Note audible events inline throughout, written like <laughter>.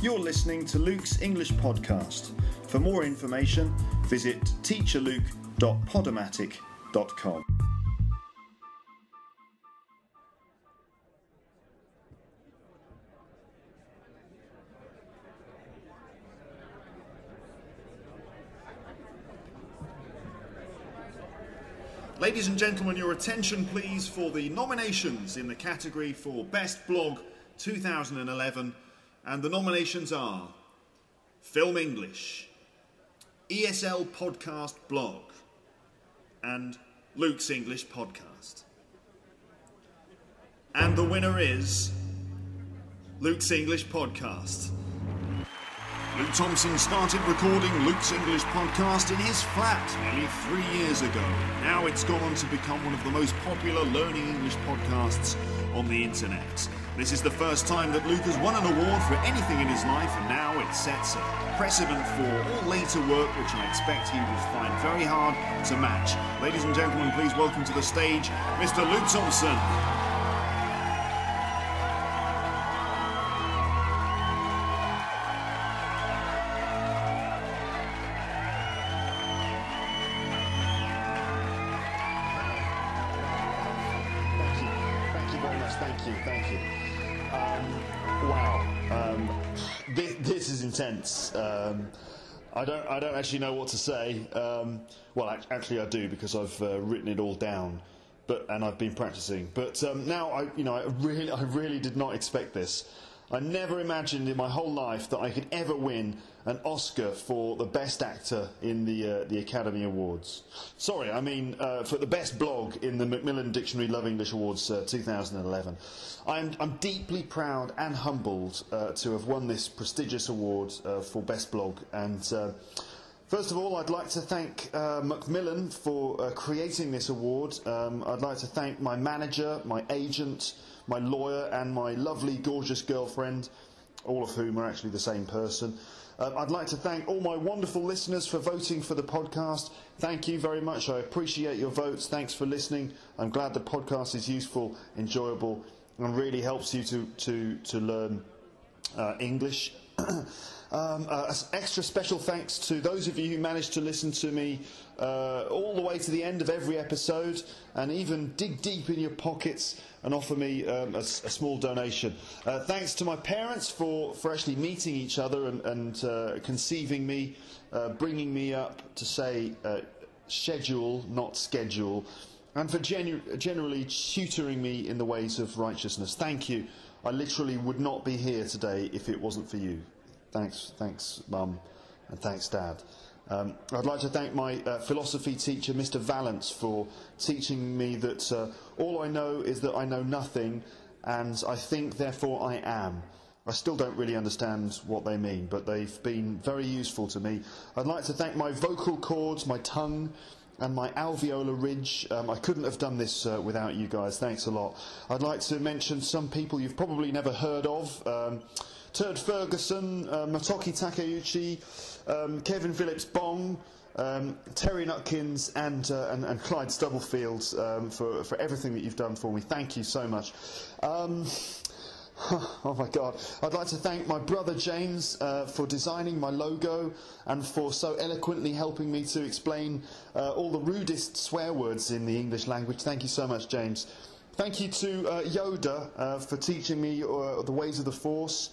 You're listening to Luke's English podcast. For more information, visit teacherluke.podomatic.com. Ladies and gentlemen, your attention please for the nominations in the category for Best Blog 2011. And the nominations are Film English, ESL Podcast Blog, and Luke's English Podcast. And the winner is Luke's English Podcast. Luke Thompson started recording Luke's English podcast in his flat nearly three years ago. Now it's gone on to become one of the most popular learning English podcasts on the internet. This is the first time that Luke has won an award for anything in his life, and now it sets a precedent for all later work, which I expect he will find very hard to match. Ladies and gentlemen, please welcome to the stage Mr. Luke Thompson. Intense. Um, I don't. I don't actually know what to say. Um, well, actually, I do because I've uh, written it all down, but and I've been practicing. But um, now, I you know, I really, I really did not expect this. I never imagined in my whole life that I could ever win an Oscar for the best actor in the uh, the Academy Awards. Sorry, I mean uh, for the best blog in the Macmillan Dictionary Love English Awards uh, 2011. I'm I'm deeply proud and humbled uh, to have won this prestigious award uh, for best blog and. Uh, First of all, I'd like to thank uh, Macmillan for uh, creating this award. Um, I'd like to thank my manager, my agent, my lawyer, and my lovely, gorgeous girlfriend, all of whom are actually the same person. Uh, I'd like to thank all my wonderful listeners for voting for the podcast. Thank you very much. I appreciate your votes. Thanks for listening. I'm glad the podcast is useful, enjoyable, and really helps you to, to, to learn uh, English. <clears throat> um, uh, extra special thanks to those of you who managed to listen to me uh, all the way to the end of every episode and even dig deep in your pockets and offer me um, a, a small donation. Uh, thanks to my parents for, for actually meeting each other and, and uh, conceiving me, uh, bringing me up to say uh, schedule, not schedule and for genu- generally tutoring me in the ways of righteousness. Thank you. I literally would not be here today if it wasn't for you. Thanks, thanks, Mum, and thanks, Dad. Um, I'd like to thank my uh, philosophy teacher, Mr. Valence, for teaching me that uh, all I know is that I know nothing, and I think, therefore, I am. I still don't really understand what they mean, but they've been very useful to me. I'd like to thank my vocal cords, my tongue, and my alveolar ridge. Um, I couldn't have done this uh, without you guys. Thanks a lot. I'd like to mention some people you've probably never heard of. Um, Turd Ferguson, uh, Matoki Takeuchi, um, Kevin Phillips Bong, um, Terry Nutkins, and, uh, and, and Clyde Stubblefield um, for, for everything that you've done for me. Thank you so much. Um, <laughs> Oh my God. I'd like to thank my brother James uh, for designing my logo and for so eloquently helping me to explain uh, all the rudest swear words in the English language. Thank you so much, James. Thank you to uh, Yoda uh, for teaching me uh, the ways of the Force.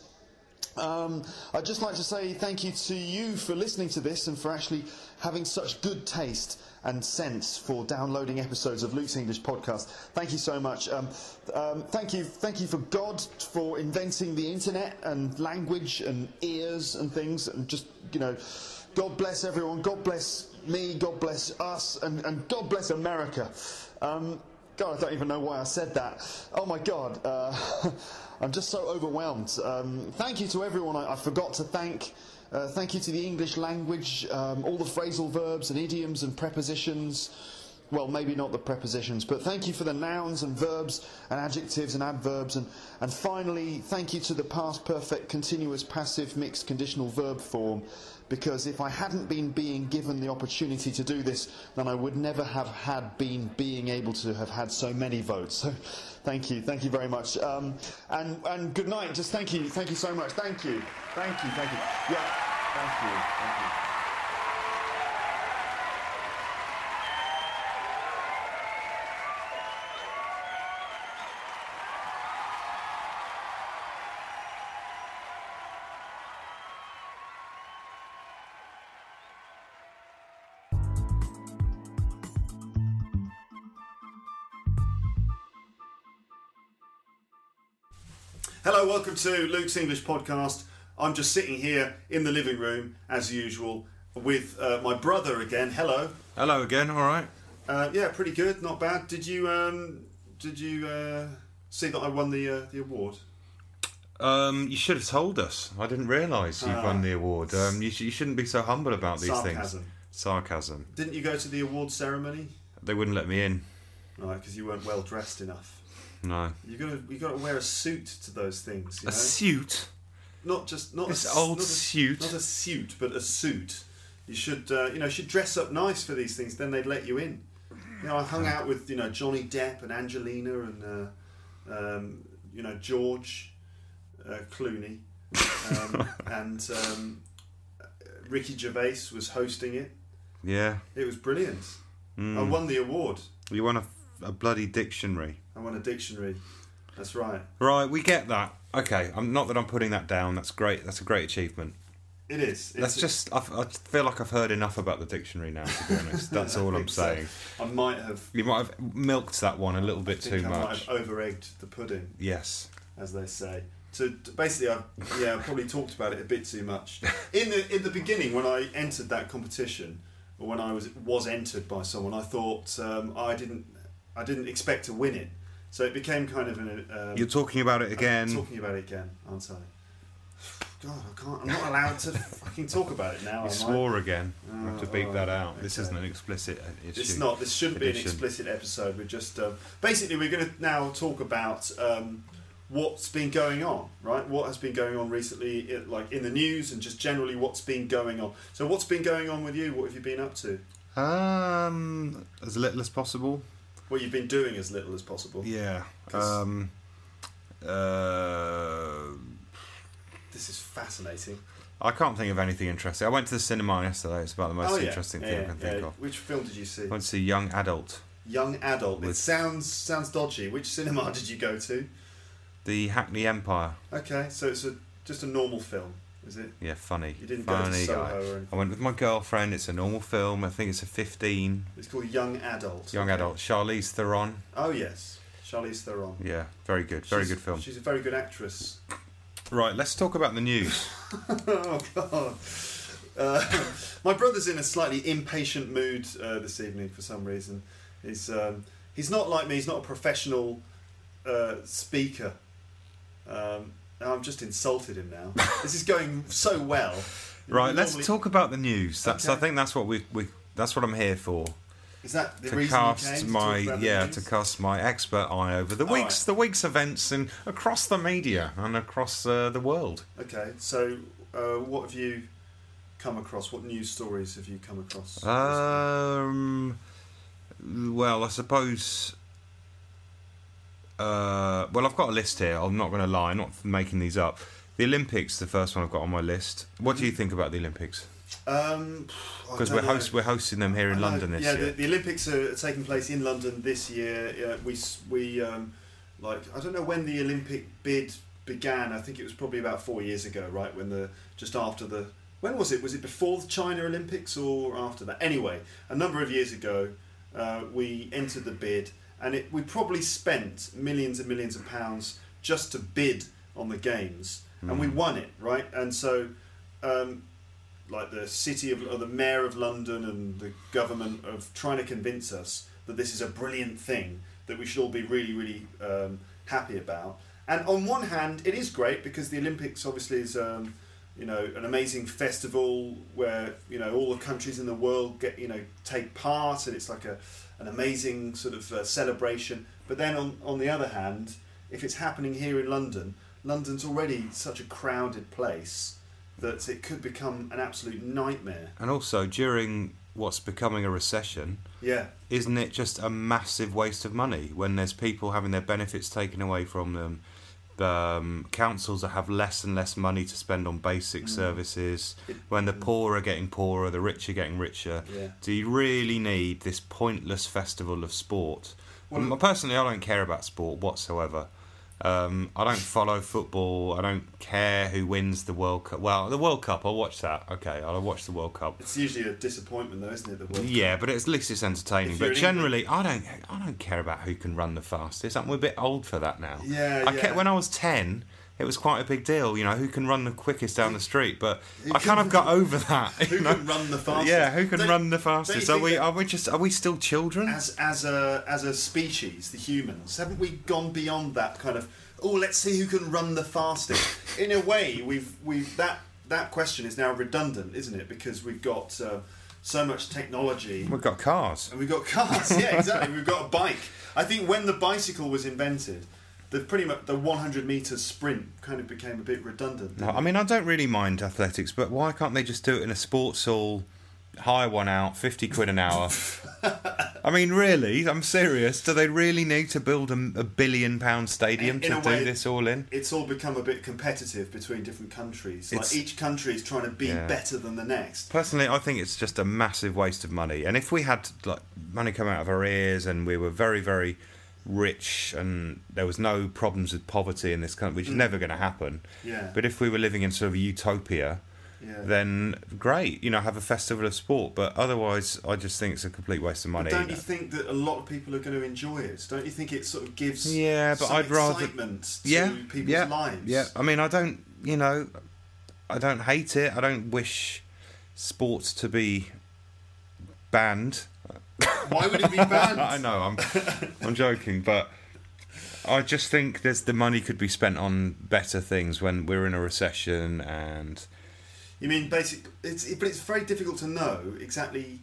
Um, I'd just like to say thank you to you for listening to this and for actually having such good taste and sense for downloading episodes of Luke's English podcast. Thank you so much. Um, um, thank you, thank you for God for inventing the internet and language and ears and things. And just you know, God bless everyone. God bless me. God bless us. And, and God bless America. Um, God, I don't even know why I said that. Oh my God. Uh, <laughs> I'm just so overwhelmed. Um, thank you to everyone I, I forgot to thank. Uh, thank you to the English language, um, all the phrasal verbs and idioms and prepositions, well, maybe not the prepositions, but thank you for the nouns and verbs and adjectives and adverbs. And, and finally, thank you to the past perfect continuous passive mixed conditional verb form, because if I hadn't been being given the opportunity to do this, then I would never have had been being able to have had so many votes. <laughs> So thank you, thank you very much. Um, and, and good night, just thank you, thank you so much. Thank you, thank you, thank you. Yeah, thank you, thank you. Hello, welcome to Luke's English podcast. I'm just sitting here in the living room, as usual, with uh, my brother again. Hello. Hello again. All right. Uh, yeah, pretty good, not bad. Did you um, did you uh, see that I won the uh, the award? Um, you should have told us. I didn't realise you Ah. won the award. Um, you, sh- you shouldn't be so humble about these Sarcasm. things. Sarcasm. Didn't you go to the award ceremony? They wouldn't let me in. Right, because you weren't well dressed enough. No. You got to you got to wear a suit to those things. You A know? suit. not just not This a, old not a- suit. not a suit, but a suit. You should uh, you know should dress up nice for these things. Then they'd let you in. You know, I hung out with you know Johnny Depp and Angelina and uh, um, you know George uh, Clooney um, <laughs> and um, Ricky Gervais was hosting it. Yeah. It was brilliant. I Mm. won the award. You won a, a bloody dictionary. I won a dictionary. That's right. Right. We get that. Okay. I'm not that I'm putting that down. That's great. That's a great achievement. It is. That's just. I, I feel like I've heard enough about the dictionary now. To be honest, <laughs> that's all I'm think so. saying. I might have. You might have milked that one a little bit too I might much. have over-egged the pudding. Yes. as they say. So basically, I yeah, I probably talked about it a bit too much. <laughs> In the in the beginning, when I entered that competition, or when I was was entered by someone, I thought um, I didn't I didn't expect to win it. So it became kind of an. Um, You're talking about it I'm again. talking about it again, aren't I? God, I can't. I'm not allowed to fucking talk about it now. You I? swore again. I have to Oh, that out. This isn't an explicit uh, issue. It's not. This shouldn't be an explicit episode. We're just um, basically we're going to now talk about um, what's been going on, right? What has been going on recently, like in the news, and just generally what's been going on. So, what's been going on with you? What have you been up to? Um, as little as possible. What you've been doing as little as possible. Yeah. Um, uh, This is fascinating. I can't think of anything interesting. I went to the cinema yesterday. It's about the most oh yeah, interesting yeah, thing I can think yeah. of. Which film did you see? I went to see Young Adult, Young adult. It With- sounds sounds dodgy. Which cinema <laughs> did you go to? the Hackney Empire. Okay, so it's a just a normal film, is it? Yeah, funny. You didn't go to funny Soho guy. I went with my girlfriend. It's a normal film. I think it's a 15. It's called Young Adult. Young okay. Adult. Charlize Theron. Oh yes, Charlize Theron. Yeah, very good. Very She's- good film. She's a very good actress. Right, let's talk about the news. <laughs> oh god. Uh, my brother's in a slightly impatient mood uh, this evening for some reason. He's um, he's not like me. He's not a professional uh, speaker. Um, I'm just insulted him now. this is going so well. Right, let's Normally- talk about the news. That's I think that's what we, we that's what I'm here for. Is that the to reason you cast came to my the yeah to cast my expert eye over the All week's right. the week's events and across the media and across uh, the world. Okay, so uh, what have you come across? What news stories have you come across? Um, well, I suppose. Uh, well, I've got a list here. I'm not going to lie. I'm not making these up. The Olympics, the first one I've got on my list. What do you think about the Olympics? Um, Because don't we're host we're hosting them here in London this yeah, year. The, the Olympics are taking place in London this year. Yeah, we we um, like I don't know when the Olympic bid began. I think it was probably about four years ago, right? When the just after the when was it? Was it before the China Olympics or after that? Anyway, a number of years ago, uh, we entered the bid, and it, we probably spent millions and millions of pounds just to bid on the games, and we won it, right? And so. Um, like the city of or the mayor of London and the government of trying to convince us that this is a brilliant thing that we should all be really really um, happy about. And on one hand, it is great because the Olympics obviously is um, you know an amazing festival where you know all the countries in the world get you know take part and it's like a an amazing sort of uh, celebration. But then on on the other hand, if it's happening here in London, London's already such a crowded place that it could become an absolute nightmare. And also during what's becoming a recession, Yeah, isn't it just a massive waste of money when there's people having their benefits taken away from them? Um, councils that have less and less money to spend on basic services. When the poor are getting poorer, the rich are getting richer. Yeah. Do you really need this pointless festival of sport? Well- personally, I don't care about sport whatsoever. Um, I don't follow football. I don't care who wins the World Cup. Well, the World Cup, I'll watch that. Okay, I'll watch the World Cup. it's usually a disappointment though, isn't it? The World Cup? Yeah, but at least it's entertaining. But generally, I don't. I don't care about who can run the fastest. I'm a bit old for that now. Yeah, I yeah. Kept, when I was ten, it was quite a big deal. You know, who can run the quickest down the street? But Who I kind of got over that. <laughs> Who know? can run the fastest? Yeah, who can Don't- run the fastest? Are we? Are we just? Are we still children? as as a as a species, the humans, haven't we gone beyond that kind of oh let's see who can run the fastest? <laughs> In a way, we've we've that that question is now redundant, isn't it? Because we've got uh, so much technology We've got cars. and we've got cars. <laughs> yeah, exactly. We've got a bike. I think when the bicycle was invented, the pretty much the 100 meter sprint kind of became a bit redundant. No, I mean, I don't really mind athletics, but why can't they just do it in a sports hall? Hire one out, fifty quid an hour. <laughs> I mean, really, I'm serious. Do they really need to build a, a billion pound stadium In- in to a do way- this all in? it's all become a bit competitive between different countries. It's- like each country is trying to be Yeah. better than the next. Personally, I think it's just a massive waste of money. And if we had like money come out of our ears and we were very, very rich and there was no problems with poverty in this country, which is never going to happen. Mm. Yeah. But if we were living in sort of a utopia, Yeah. then great, you know, have a festival of sport. But otherwise, I just think it's a complete waste of money. But don't you think that a lot of people are going to enjoy it? Don't you think it sort of gives Yeah, but I'd rather- to yeah, people's yeah, lives? Yeah, I mean, I don't, you know, I don't hate it. I don't wish sports to be banned. Why would it be banned? <laughs> I know, I'm, I'm joking, but I just think there's the money could be spent on better things when we're in a recession and You mean basic? It's but it's very difficult to know exactly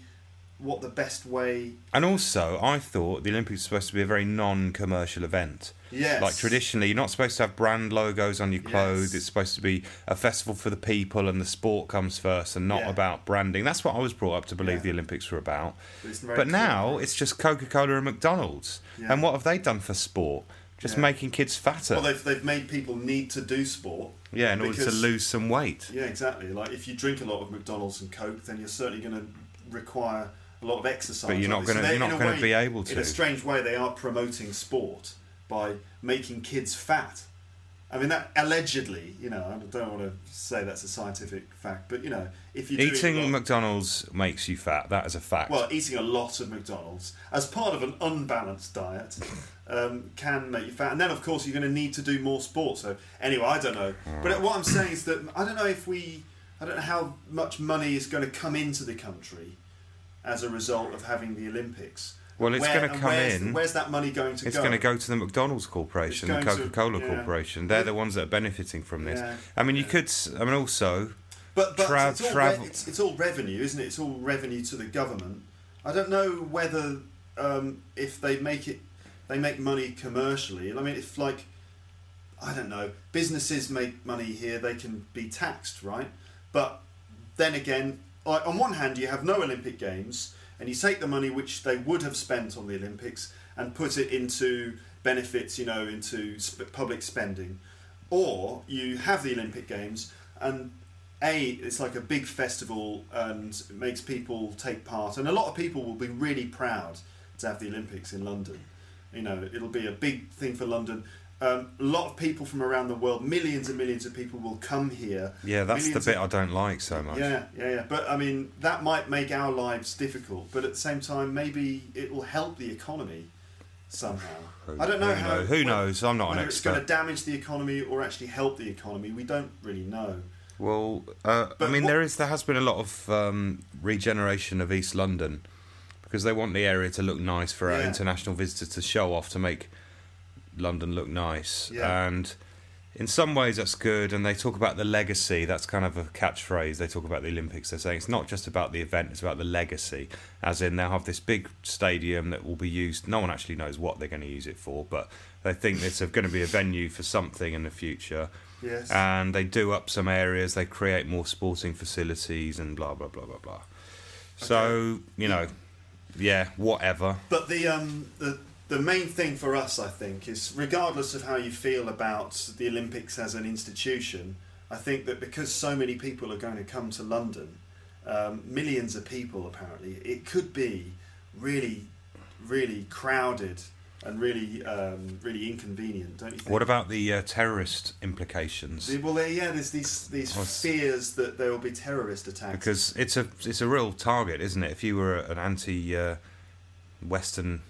what the best way. and also I thought the Olympics were supposed to be a very non-commercial event. Yes. Like traditionally, you're not supposed to have brand logos on your clothes. Yes. It's supposed to be a festival for the people, and the sport comes first, and not Yeah. about branding. That's what I was brought up to believe Yeah. the Olympics were about. But But now it's just Coca Cola and McDonald's. Yeah. And what have they done for sport? Just making kids fatter. Well, they've they've made people need to do sport. yeah, in order to lose some weight. Yeah, exactly. Like if you drink a lot of McDonald's and Coke, then you're certainly going to require a lot of exercise. But you're not gonna- They- you're in not gonna be able In a strange way, they are promoting sport by making kids fat. I mean, that allegedly, you know, I don't want to say that's a scientific fact, but you know, if you Eating McDonald's makes you fat. That is a fact. well, eating a lot of McDonald's as part of an unbalanced diet um, can make you fat, and then of course you're going to need to do more sport. So anyway, I don't know, but what I'm saying is that I don't know if we, I don't know how much money is going to come into the country as a result of having the Olympics. Well, it's Where- gonna and come where's, in- Where's that money going to go? it's go? going to go to the McDonald's Corporation, the It's going to- Coca Cola yeah. Corporation. They're the ones that are benefiting from this. Yeah, I mean, you could. s- I mean, also, But, but Tra- it's, all travel- re- it's, it's all revenue, isn't it? It's all revenue to the government. I don't know whether um, if they make it, they make money commercially. I mean, if like, I don't know, businesses make money here, they can be taxed, right? But then again, like, on one hand, you have no Olympic Games, and you take the money which they would have spent on the Olympics and put it into benefits, you know, into sp- public spending, or you have the Olympic Games and a it's like a big festival and makes people take part, and a lot of people will be really proud to have the Olympics in London. You know, it'll be a big thing for London. Um, a lot of people from around the world, millions and millions of people will come here. yeah, that's the bit of- I don't like so much. yeah, yeah, yeah. But I mean, that might make our lives difficult. But at the same time, maybe it will help the economy somehow. I don't know Who how. knows? Who knows? I'm not an whether it's going to damage the economy or actually help the economy. We don't really know. Well, uh, I mean, what- there is there has been a lot of um, regeneration of East London because they want the area to look nice for our international visitors to show off to make London look nice. Yeah. And in some ways that's good and they talk about the legacy. That's kind of a catchphrase. They talk about the olympics. They're saying it's not just about the event it's about the legacy. As in they'll have this big stadium that will be used. No one actually knows what they're going to use it for but they think it's going to be a venue for something in the future. Yes. and they do up some areas. They create more sporting facilities and blah blah blah blah blah. So you know yeah whatever. But the um the the main thing for us, I think, is regardless of how you feel about the Olympics as an institution, I think that because so many people are going to come to London, um, millions of people apparently, it could be really, really crowded and really, um, really inconvenient, don't you think? what about the uh, terrorist implications The- Well, there, yeah, there's these these What's- fears that there will be terrorist attacks. because it's a it's a real target, isn't it? If you were an anti uh, Western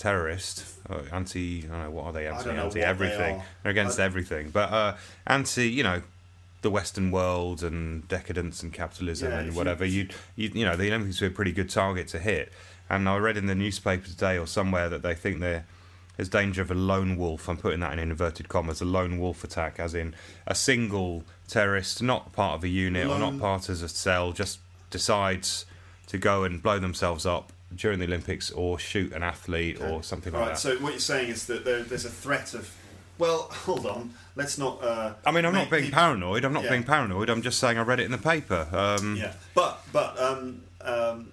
terrorist, anti I don't know what are they anti anti what they everything. are. They're against I- everything, but uh, anti you know the Western world and decadence and capitalism Yeah, and whatever. You, you you know the Olympics be a pretty good target to hit. And I read in the newspaper today or somewhere that they think there there's danger of a lone wolf. I'm putting that in inverted commas, a lone wolf attack, as in a single terrorist, not part of a unit or not part of a cell, just decides to go and blow themselves up during the Olympics or shoot an athlete or something like that. Right. that. So what you're saying is that there, there's a threat of. Well, <laughs> hold on. Let's not. Uh, I mean, I'm not being people- paranoid. I'm not Yeah. being paranoid. I'm just saying I read it in the paper. Um, Yeah, but but um, um,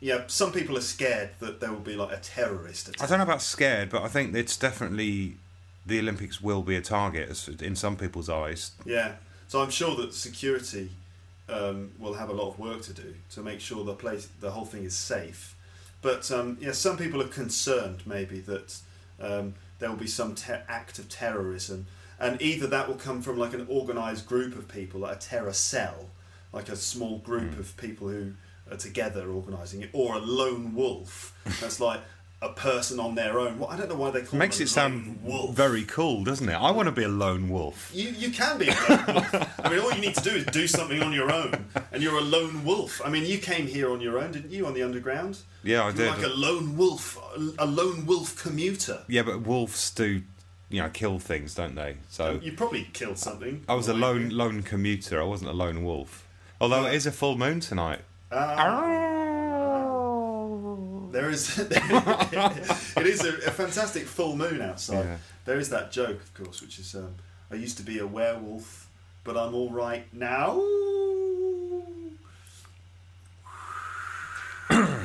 yeah, some people are scared that there will be like a terrorist attack. I don't know about scared, but I think it's definitely the Olympics will be a target in some people's eyes. Yeah, so I'm sure that security um, will have a lot of work to do to make sure the place, the whole thing is safe. But um, yeah, some people are concerned maybe that um, there will be some te- act of terrorism, and either that will come from like an organised group of people, like a terror cell, like a small group of people who are together organising it, or a lone wolf. That's like a person on their own. Well, I don't know why they call it Makes it sound wolf. very cool, doesn't it? I want to be a lone wolf. You, you can be a lone wolf. I mean, all you need to do is do something on your own, and you're a lone wolf. I mean, you came here on your own, didn't you, on the underground? Yeah, I You're did. like a lone wolf, a lone wolf commuter. Yeah, but wolves do, you know, kill things, don't they? So um, You probably killed something. I was a on the way lone lone commuter. I wasn't a lone wolf. Although it is a full moon tonight. Um, There is, <laughs> <laughs> it is a, a fantastic full moon outside. Yeah. There is that joke, of course, which is, um, I used to be a werewolf, but I'm all right now. <coughs>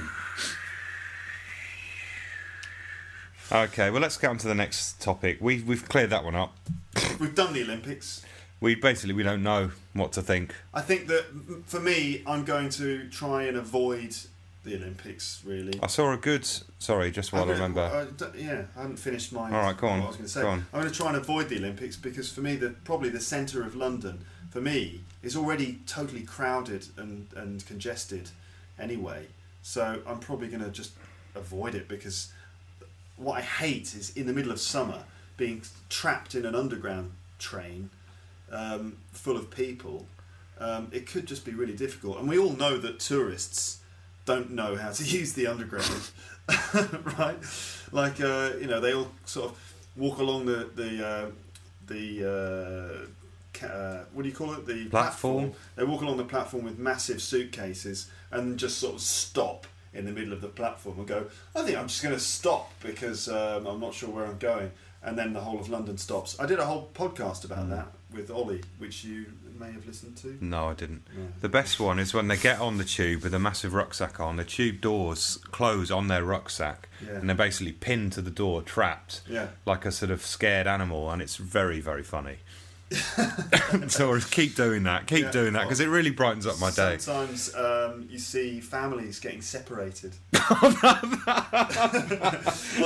Okay, well let's get on to the next topic. We we've cleared that one up. <coughs> We've done the Olympics. We basically we don't know what to think. I think that for me, I'm going to try and avoid the Olympics. Really. I saw a good. Sorry, just while I I'm remember. uh, d- yeah, I haven't finished my. All right, go on, I was going to say. go on. I'm going to try and avoid the Olympics because for me, the probably the centre of London for me is already totally crowded and and congested, anyway. So I'm probably going to just avoid it because what I hate is in the middle of summer being trapped in an underground train um, full of people. Um, it could just be really difficult, and we all know that tourists don't know how to <laughs> use the underground, <laughs> right? Like uh, you know, they all sort of walk along the the uh, the uh, ca- uh, what do you call it? The Platform. They walk along the platform with massive suitcases and just sort of stop in the middle of the platform and go, I think I'm just going to stop because um, I'm not sure where I'm going. And then the whole of London stops. I did a whole podcast about Hmm. that with Ollie, which you may have listened to. No, I didn't. The best one is when they get on the tube with a massive rucksack on. The tube doors close on their rucksack, Yeah. and they're basically pinned to the door, trapped, Yeah. like a sort of scared animal, and it's very, very funny. <laughs> so keep doing that. Keep Yeah. doing that because it really brightens up my day. Sometimes um, you see families getting separated. <laughs> <laughs> Saw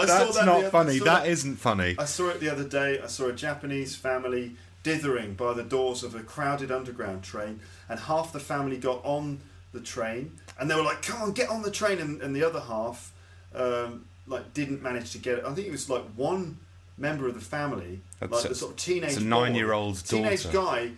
That's that not the- funny. That isn't funny. I saw it the other day. I saw a Japanese family dithering by the doors of a crowded underground train, and half the family got on the train, and they were like, "Come on, get on the train," and, and the other half, um, like, didn't manage to get it. I think it was like one member of the family, That's like a- the sort of teenage, it's a nine-year-old teenage daughter. guy,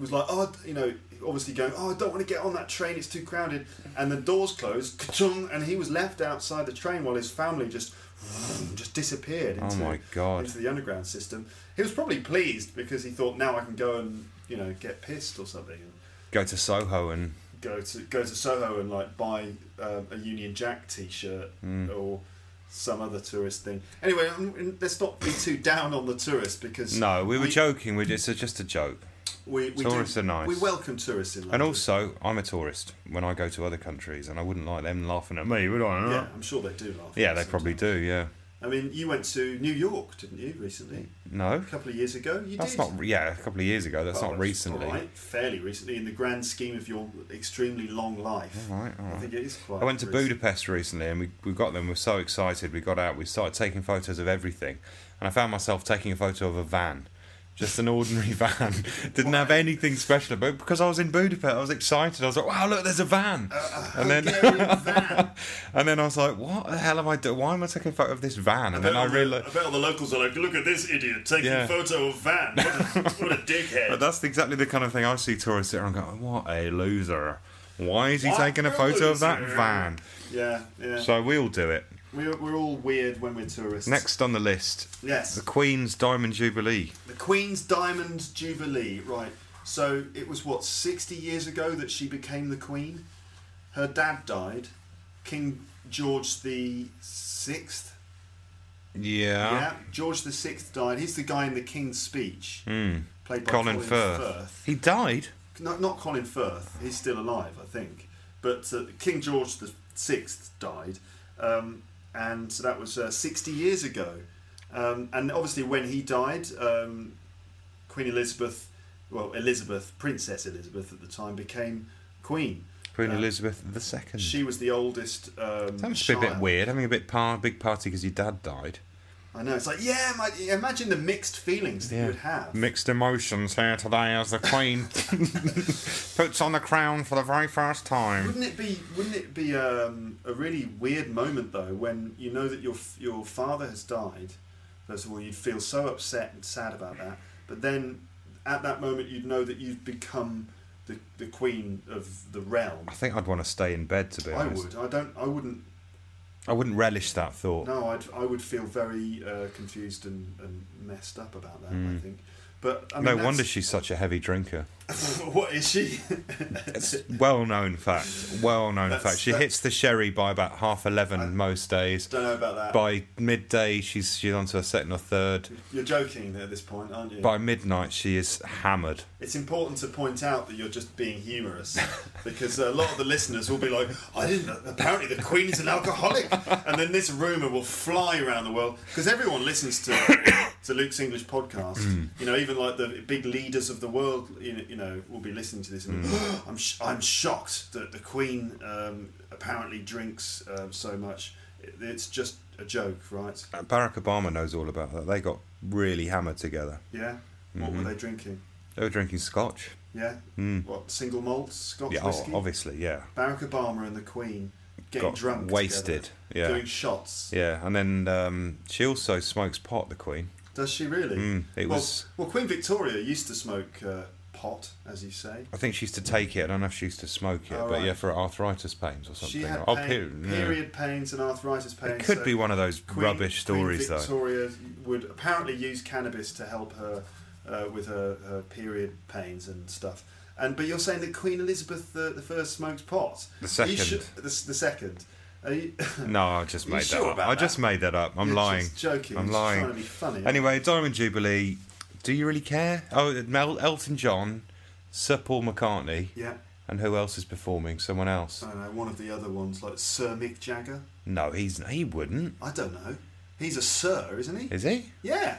was like, "Oh, you know." Obviously, going, oh, I don't want to get on that train; it's too crowded. And the doors closed, and he was left outside the train while his family just <sniffs> just disappeared into, Oh my God. into the underground system. He was probably pleased because he thought now I can go and you know get pissed or something and Go to Soho and go to go to Soho and like buy um, a Union Jack T-shirt Hmm. or some other tourist thing. Anyway, let's not be too down on the tourists because no, we were joking. We're it's just a joke. We, we Tourists do, are nice. We welcome tourists in London. And also, I'm a tourist when I go to other countries, and I wouldn't like them laughing at me, would I? yeah, I'm sure they do laugh. Yeah, they probably do. Yeah. I mean, you went to New York, didn't you, recently? No, A couple of years ago, you that's did. not. Yeah, a couple of years ago. That's Well, not that's recently. all right, fairly recently, in the grand scheme of your extremely long life. All right, all I think it is quite. I went to recent. Budapest recently, and we we got them. we're so excited. We got out. We started taking photos of everything, and I found myself taking a photo of a van, just an ordinary <laughs> van. Didn't have anything special about. it. Because I was in Budapest, I was excited. I was like, "Wow, look, there's a van!" Uh, uh, and then <laughs> van. and then I was like, "What the hell am I doing? Why am I taking a photo of this van?" And then I realized. I bet all the locals are like, look at this idiot taking Yeah. a photo of van. What a, <laughs> what a dickhead. But that's exactly the kind of thing I see tourists there and go, "What a loser! Why is he What taking a a photo of that van?" yeah, yeah. So we'll do it. We're, we're all weird when we're tourists. Next on the list, Yes. the Queen's Diamond Jubilee. The Queen's Diamond Jubilee, right. So it was what, 60 years ago that she became the Queen? Her dad died, King George the Sixth. Yeah. Yeah, George the Sixth died. He's the guy in the King's Speech, Hmm. played by Colin Colin, Firth. Firth. He died. Not, not Colin Firth. He's still alive, I think. But uh, King George the Sixth died, um, and so that was uh, 60 years ago. Um, and obviously, when he died, um, Queen Elizabeth, well, Elizabeth, Princess Elizabeth at the time, became Queen. Queen Uh, Elizabeth II. She was the oldest. Um, that must be a bit weird, having a bit par- big party because your dad died. I know. It's like, yeah, my, imagine the mixed feelings that you would have. Mixed emotions here today as the Queen <laughs> puts on the crown for the very first time. Wouldn't it be? Wouldn't it be um, a really weird moment though, when you know that your your father has died? First of all, you'd feel so upset and sad about that, but then at that moment, you'd know that you've become the the queen of the realm. I think I'd want to stay in bed, to be I honest. would. I don't. I wouldn't. I wouldn't relish that thought. No, I'd. I would feel very uh, confused and, and messed up about that. I think. But I mean, no that's- wonder she's such a heavy drinker. <laughs> what is she? It's well known fact. Well known That's- fact. She that's- hits the sherry by about half eleven most days. Don't know about that. By midday, she's she's on to a second or third. You're joking at this point, aren't you? By midnight, she is hammered. It's important to point out that you're just being humorous <laughs> because a lot of the listeners will be like, I didn't apparently the Queen is an alcoholic. And then this rumour will fly around the world because everyone listens to, <coughs> to Luke's English podcast. Hmm. You know, even like the big leaders of the world, you know, you know will be listening to this and Hmm. <gasps> I'm, sh- I'm shocked that the Queen um, apparently drinks um, so much. It's just a joke, right? Barack Obama knows all about that. They got really hammered together. Yeah? What Mm-hmm. were they drinking? They were drinking scotch. Yeah? What, single malt Scotch. Yeah, whiskey? oh, obviously, yeah. Barack Obama and the Queen getting Got drunk, wasted, together, yeah. doing shots. Yeah, and then um, she also smokes pot, the Queen. Does she really? Mm, it well, was- well, Queen Victoria used to smoke uh, pot, as you say. I think she used to take it. I don't know if she used to smoke it, Oh, but right. yeah, for arthritis pains or something. She had Oh, pain- peri- yeah. period pains and arthritis pains. It could so be one of those Queen- rubbish stories, though. Queen though. Victoria would apparently use cannabis to help her uh, with her, her period pains and stuff. And but you're saying that Queen Elizabeth the, the first smoked pot. The second. su- the, the second. You, <laughs> No, I just made sure that up. I that? just made that up. I'm You're lying. just joking. I'm You're lying. trying to be funny. Anyway, Diamond Jubilee. Do you really care? Oh, Mel, Elton John, Sir Paul McCartney, Yeah. and who else is performing? Someone else? I don't know, one of the other ones, like Sir Mick Jagger. No, he's he wouldn't. I don't know. He's a Sir, isn't he? Is he? Yeah.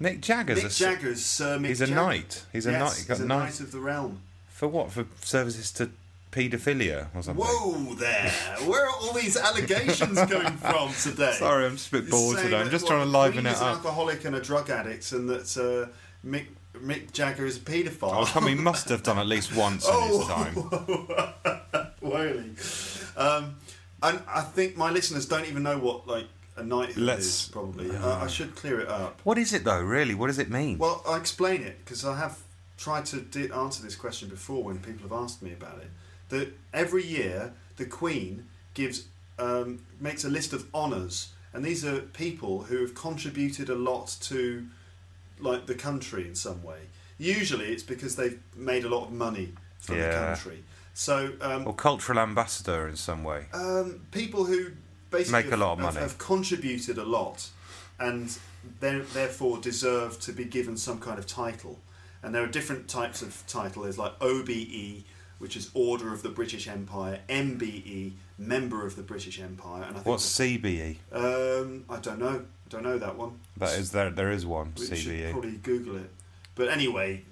Nick Jagger's a sir. Mick a Jagger's Sir Mick Jagger. He's a Jagger. knight. He's a yes, knight. He he's a knight. knight of the realm. For what? For services to paedophilia or something? Whoa there! Where are all these allegations coming from today? <laughs> Sorry, I'm just a bit bored today. I'm just trying to liven it is an up. alcoholic and a drug addict, and that uh, Mick Mick Jagger is a paedophile. Oh, come, he must have done at least <laughs> once in his time. <laughs> Whaley. Um, and I think my listeners don't even know what like a knighthood Let's- is. Probably, uh, I should clear it up. What is it though? Really? What does it mean? Well, I'll explain it because I have tried to di- answer this question before when people have asked me about it. That every year the Queen gives um, makes a list of honours, and these are people who have contributed a lot to like the country in some way. Usually, it's because they've made a lot of money from the country. So um, Or cultural ambassador in some way. um, people who basically Make a lot of have, money. have contributed a lot and therefore deserve to be given some kind of title. And there are different types of title. There's like OBE, which is Order of the British Empire, MBE, Member of the British Empire, and I think What's CBE? um, I don't know. I don't know that one. That is there. There is one We should CBE. probably Google it. But anyway,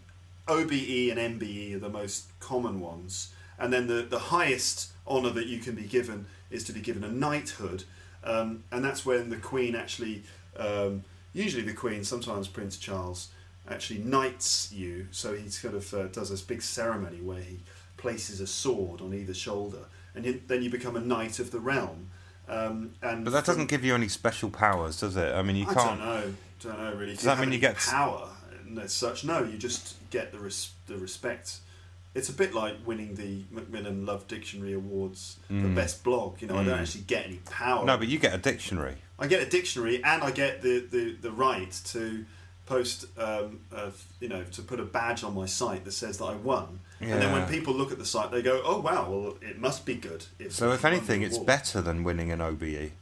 OBE and MBE are the most common ones. And then the, the highest honour that you can be given is to be given a knighthood. Um, and that's when the Queen actually, um, usually the Queen, sometimes Prince Charles, actually knights you. So he sort of uh, does this big ceremony where he places a sword on either shoulder. And you, then you become a knight of the realm. Um, and But that doesn't give you any special powers, does it? I mean, you I can't. I don't know. Don't know really. Does Do that mean you get- power and as such? No, you just get the res- the respect. It's a bit like winning the Macmillan Love Dictionary Awards for best blog. You know, I don't actually get any power. Mm. No, but you get a dictionary. I get a dictionary and I get the, the, the right to post, um, uh, you know, to put a badge on my site that says that I won. And then when people look at the site, they go, "Oh wow, well it must be good." If So if anything, it's better than winning an OBE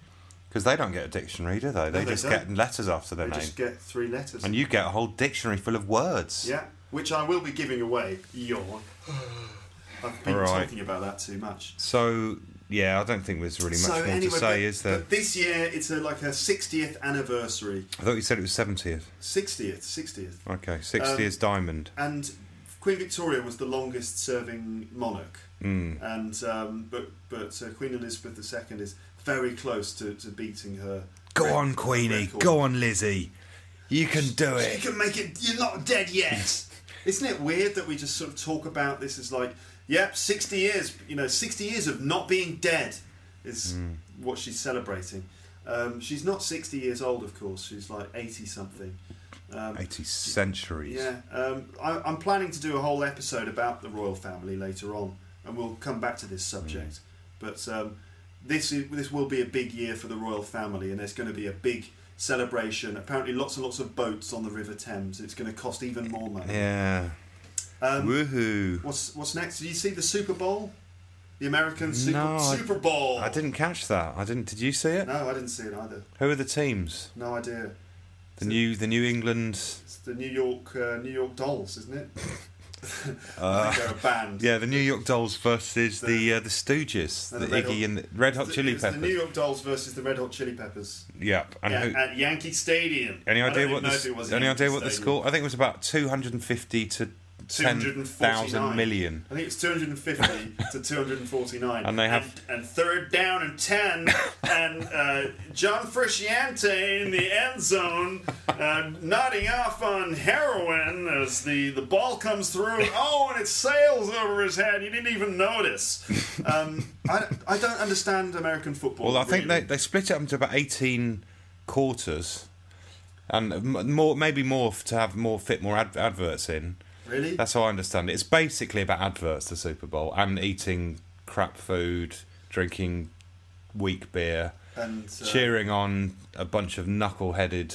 because they don't get a dictionary, do they? They they just don't. get letters after their They name, just get three letters. and you get a whole dictionary full of words. Yeah, which I will be giving away. Yawn. I've been Right. talking about that too much. So yeah, I don't think there's really much more to say, but, is there? but this year it's a, like a 60th anniversary. I thought you said it was seventieth. 60th, 60th. Okay, sixty Um, is diamond. And Queen Victoria was the longest serving monarch. Mm. And um, but but uh, Queen Elizabeth II is very close to, to beating her. Go on, Queenie. record. Go on, Lizzie. You can do it. You can make it. You're not dead yet. <laughs> Isn't it weird that we just sort of talk about this as like, yep, 60 years. You know, 60 years of not being dead is Hmm. what she's celebrating. Um, she's not 60 years old, of course. She's like 80 something. Um, Eighty centuries. yeah, um, I, I'm planning to do a whole episode about the royal family later on, and we'll come back to this subject. But um, this is, this will be a big year for the royal family, and there's going to be a big celebration. Apparently, lots and lots of boats on the River Thames. It's going to cost even more money. Yeah. Um, Woohoo. what's what's next? Did you see the Super Bowl? The American Super No, I- Super Bowl. I didn't catch that. I didn't. Did you see it? No, I didn't see it either. Who are the teams? No idea. The new, the New England. It's the New York uh, New York Dolls, isn't it? <laughs> <laughs> Uh, they're a band. yeah, the New York Dolls versus The- the uh, the Stooges, the, the Iggy Hot- and the Red Hot Chili Peppers. The New York Dolls versus the Red Hot Chili Peppers. Yep. And yeah, who, at Yankee Stadium. any idea what the was any Yankee idea what the score? I think it was about two hundred and fifty to ten 249. thousand million. I think it's 250 to <laughs> 249. And they have- And, and third down and 10. <laughs> and uh, John Frusciante in the end zone, uh, nodding off on heroin as the, the ball comes through. <laughs> Oh, and it sails over his head. You didn't even notice. Um, I, I don't understand American football. Well, I think they, they split it up into about eighteen quarters, and more maybe more to have more fit more ad- adverts in. Really? That's how I understand it. It's basically about adverts, the Super Bowl, and eating crap food, drinking weak beer, and uh, cheering on a bunch of knuckle-headed,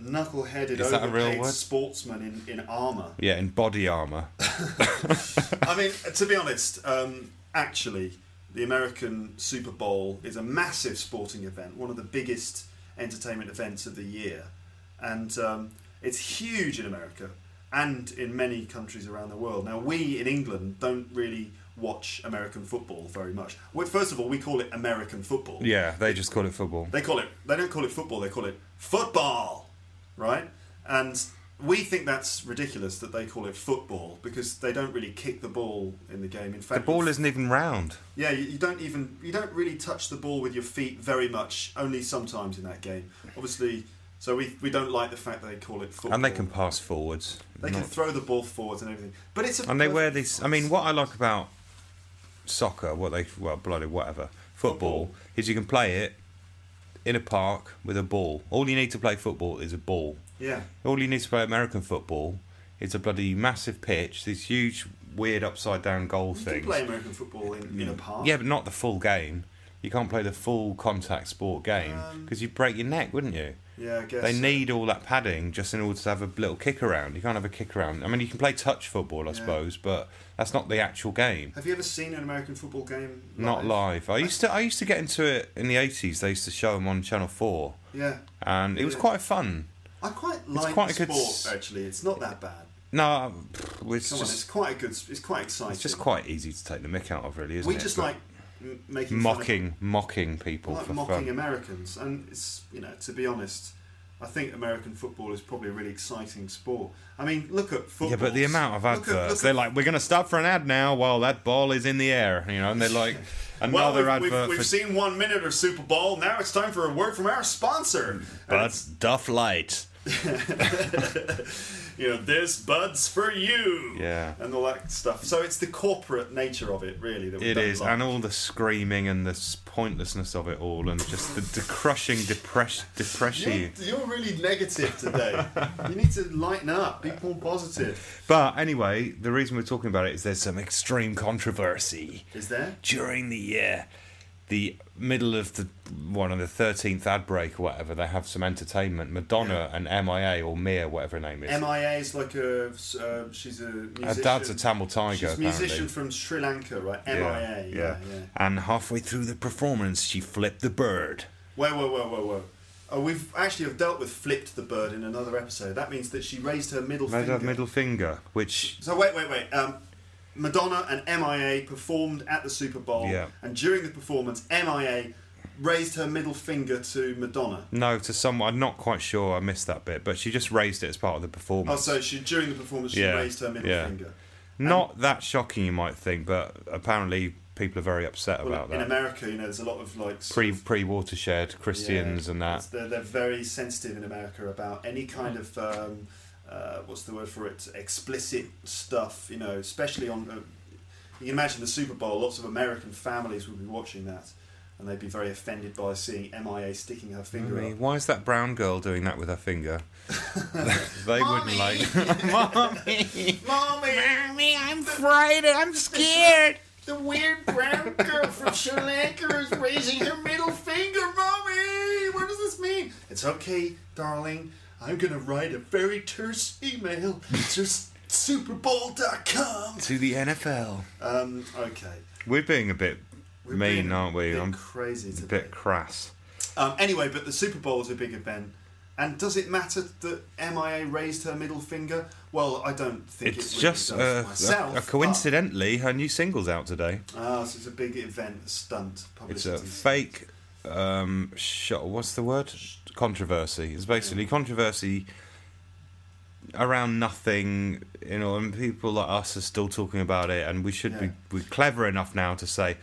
knuckle-headed, Is that a real word? sportsmen in, in armour. yeah, in body armor. <laughs> <laughs> I mean, to be honest, um, actually, the American Super Bowl is a massive sporting event, one of the biggest entertainment events of the year, and um, it's huge in America and in many countries around the world. Now, we in England don't really watch American football very much. Well, first of all, we call it American football. Yeah, they just call it football. They call it. They don't call it football. They call it football, right? And we think that's ridiculous that they call it football because they don't really kick the ball in the game. In fact, The ball isn't even round. yeah, you, you don't even you don't really touch the ball with your feet very much. Only sometimes in that game, obviously. So we, we don't like the fact that they call it football. And they can pass forwards. they can throw the ball forwards and everything. But it's a and they wear these. I mean, what I like about soccer, what they well, bloody whatever, football, Football. is you can play it in a park with a ball. All you need to play football is a ball. yeah, All you need to play American football is a bloody massive pitch, this huge weird upside down goal thing. you can play American football in, in a mm. park. Yeah, but not the full game. You can't play the full contact sport game Um, because you'd break your neck, wouldn't you? Yeah, I guess. They so. need all that padding just in order to have a little kick around. You can't have a kick around. I mean, you can play touch football, I Yeah. suppose, but that's not the actual game. Have you ever seen an American football game? Not live. I used to. I used to get into it in the eighties. They used to show them on Channel Four, Yeah, and it was Yeah. quite fun. I quite like it's quite a good sport. s- Actually, it's not that bad. No, it's on, it's just quite a good. It's quite exciting. it's just quite easy to take the mick out of, really, isn't we it? We just But like making mocking, mocking people like for mocking fun. Americans, and it's you know to be honest, I think American football is probably a really exciting sport. I mean, look at football. Yeah, but the amount of adverts, they're like, we're going to stop for an ad now while that ball is in the air, you know, and they're like, <laughs> Well, another we've, advert we've, we've for seen one minute of Super Bowl. Now it's time for a word from our sponsor. Buds Duff Light. <laughs> <laughs> you know, this Bud's for you. Yeah. And all that stuff. So it's the corporate nature of it, really. That It is, like. and all the screaming and the pointlessness of it all, and just the, the crushing depress depress You're, you. you're really negative today. <laughs> you need to lighten up. Be more positive. But anyway, the reason we're talking about it is there's some extreme controversy Is there? during the uh, the middle of the one of the thirteenth ad break or whatever. They have some entertainment. Madonna and MIA or Mia, whatever her name is. MIA is like a. Uh, she's a musician. her dad's a Tamil tiger. She's a musician from Sri Lanka, right? MIA. Yeah, yeah. yeah, And halfway through the performance, she flipped the bird. Whoa, whoa, whoa, whoa, whoa. Oh, we've actually have dealt with flipped the bird in another episode. That means that she raised her middle Made finger. her middle finger, which So wait, wait, wait. Um, Madonna and MIA performed at the Super Bowl, Yeah. and during the performance, MIA raised her middle finger to Madonna. no, to someone I'm not quite sure. I missed that bit, but she just raised it as part of the performance. Oh, so she during the performance she Yeah, raised her middle yeah. finger. Not that shocking, you might think, but apparently people are very upset Well, about in that. In America, you know, there's a lot of like Pre pre watershed Christians Yeah, and that. They're, they're very sensitive in America about any kind of um, uh, what's the word for it? Explicit stuff. You know, especially on. Uh, you can imagine the Super Bowl. Lots of American families would be watching that, and they'd be very offended by seeing MIA sticking her finger Mommy, up. why is that brown girl doing that with her finger? <laughs> they wouldn't like. <laughs> Mommy, Mommy, mommy, I'm frightened. I'm scared. the weird brown girl from Sri Lanka is raising her middle finger. Mommy, what does this mean? It's okay, darling. I'm gonna write a very terse email to superbowl.com. To the NFL. Um, okay. We're being a bit We're mean, being aren't a we? bit I'm crazy a bit crass. Um, anyway, but the Super Bowl is a big event. And does it matter that MIA raised her middle finger? Well, I don't think It's it really just does uh, myself. a, a coincidentally, her new single's out today. but- Ah, so it's a big event, a stunt, It's a fake. Um, shot. What's the word? Controversy. It's basically controversy around nothing. You know, and people like us are still talking about it, and we should be we're clever enough now to say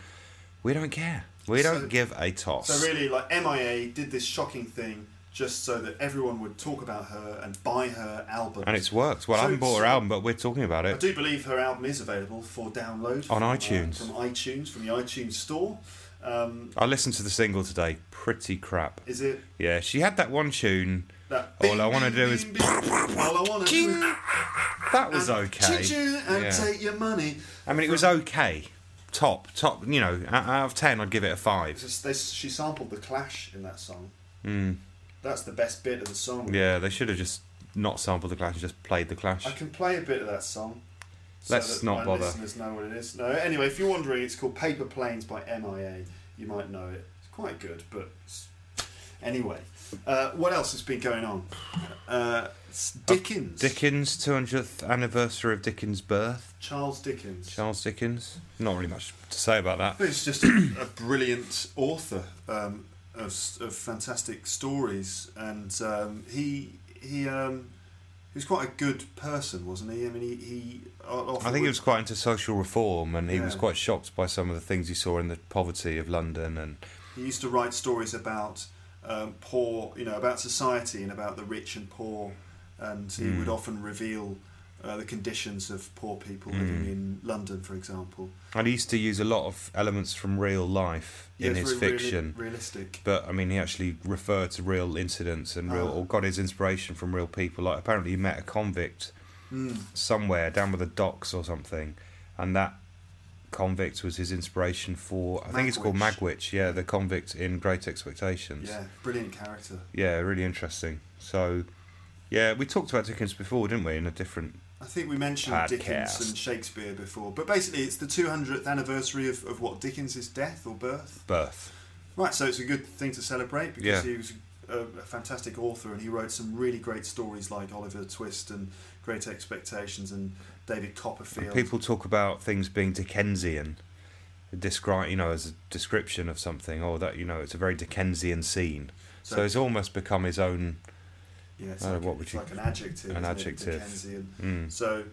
we don't care. We So- don't give a toss. So really, like MIA did this shocking thing just so that everyone would talk about her and buy her album. and it's worked. Well, I haven't bought her album, but we're talking about it. I do believe her album is available for download On from, uh, iTunes. from iTunes, from the iTunes store. Um, I listened to the single today. Pretty crap. is it Yeah, she had that one tune. that? All I wanna do is- All I want to do That was and okay. choo-choo and Yeah. take your money. I mean, it was okay. Top, top. You know, out out of ten, I'd give it a five. Just, they, she sampled the Clash in that song. Mm. That's the best bit of the song. Yeah, they should have just not sampled the Clash and just played the Clash. I can play a bit of that song. Let's that not bother. Listeners know what it is. No, anyway, if you're wondering, it's called Paper Planes by MIA. You might know it. It's quite good, but anyway, uh, what else has been going on? Uh, Dickens. Dickens, 200th anniversary of Dickens' birth. Charles Dickens. Charles Dickens. Not really much to say about that. It's just a, a brilliant author um, of, of fantastic stories, and um, he he um, he was quite a good person, wasn't he? I mean, he, he often I think he was quite into social reform, and he was quite shocked by some of the things he saw in the poverty of London. And He used to write stories about um, poor, you know, about society and about the rich and poor, and he Mm. would often reveal uh, the conditions of poor people Mm. living in London, for example. and he used to use a lot of elements from real life in his reali- fiction. realistic. But I mean, he actually referred to real incidents and real, Ah. or got his inspiration from real people. Like apparently, he met a convict Mm. somewhere down by the docks or something, and that convict was his inspiration for. I think it's called Magwitch. Magwitch. Yeah, the convict in Great Expectations. Yeah, brilliant character. Yeah, really interesting. So, yeah, we talked about Dickens before, didn't we? In a different. I think we mentioned Dickens and Shakespeare before, but basically it's the 200th anniversary of, of what Dickens' death or birth. Birth. Right, so it's a good thing to celebrate because Yeah. he was a, a fantastic author and he wrote some really great stories like Oliver Twist and Great Expectations and David Copperfield. People talk about things being Dickensian, describe you know as a description of something, or that you know it's a very Dickensian scene. So, So- it's almost become his own. Yeah, it's, uh, like, what would it's you- like an adjective. an adjective. Dickensian. Mm, So,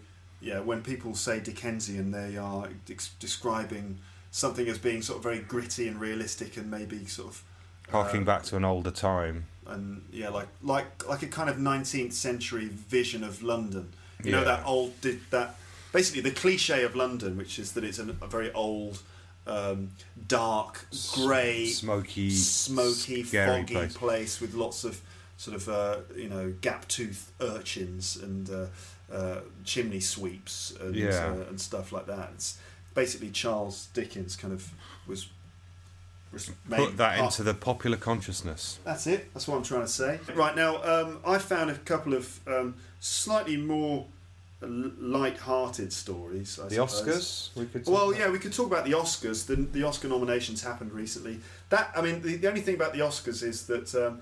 yeah, when people say Dickensian, they are ex- describing something as being sort of very gritty and realistic and maybe sort of harking uh, back to an older time. and yeah, like like like a kind of nineteenth century vision of London. You know that old that basically the cliche of London, which is that it's an, a very old, um, dark, grey, smoky, smoky, foggy place. place. with lots of sort of uh, you know gap tooth urchins and uh, uh, chimney sweeps and Yeah. uh, and stuff like that. It's basically Charles Dickens kind of was. was made Put that part- into the popular consciousness. that's it. That's what I'm trying to say. Right now, um, I found a couple of um, slightly more light-hearted stories. I The suppose. Oscars, we could. talk Well, about. yeah, we could talk about the Oscars. The, the Oscar nominations happened recently. That I mean, the, the only thing about the Oscars is that um,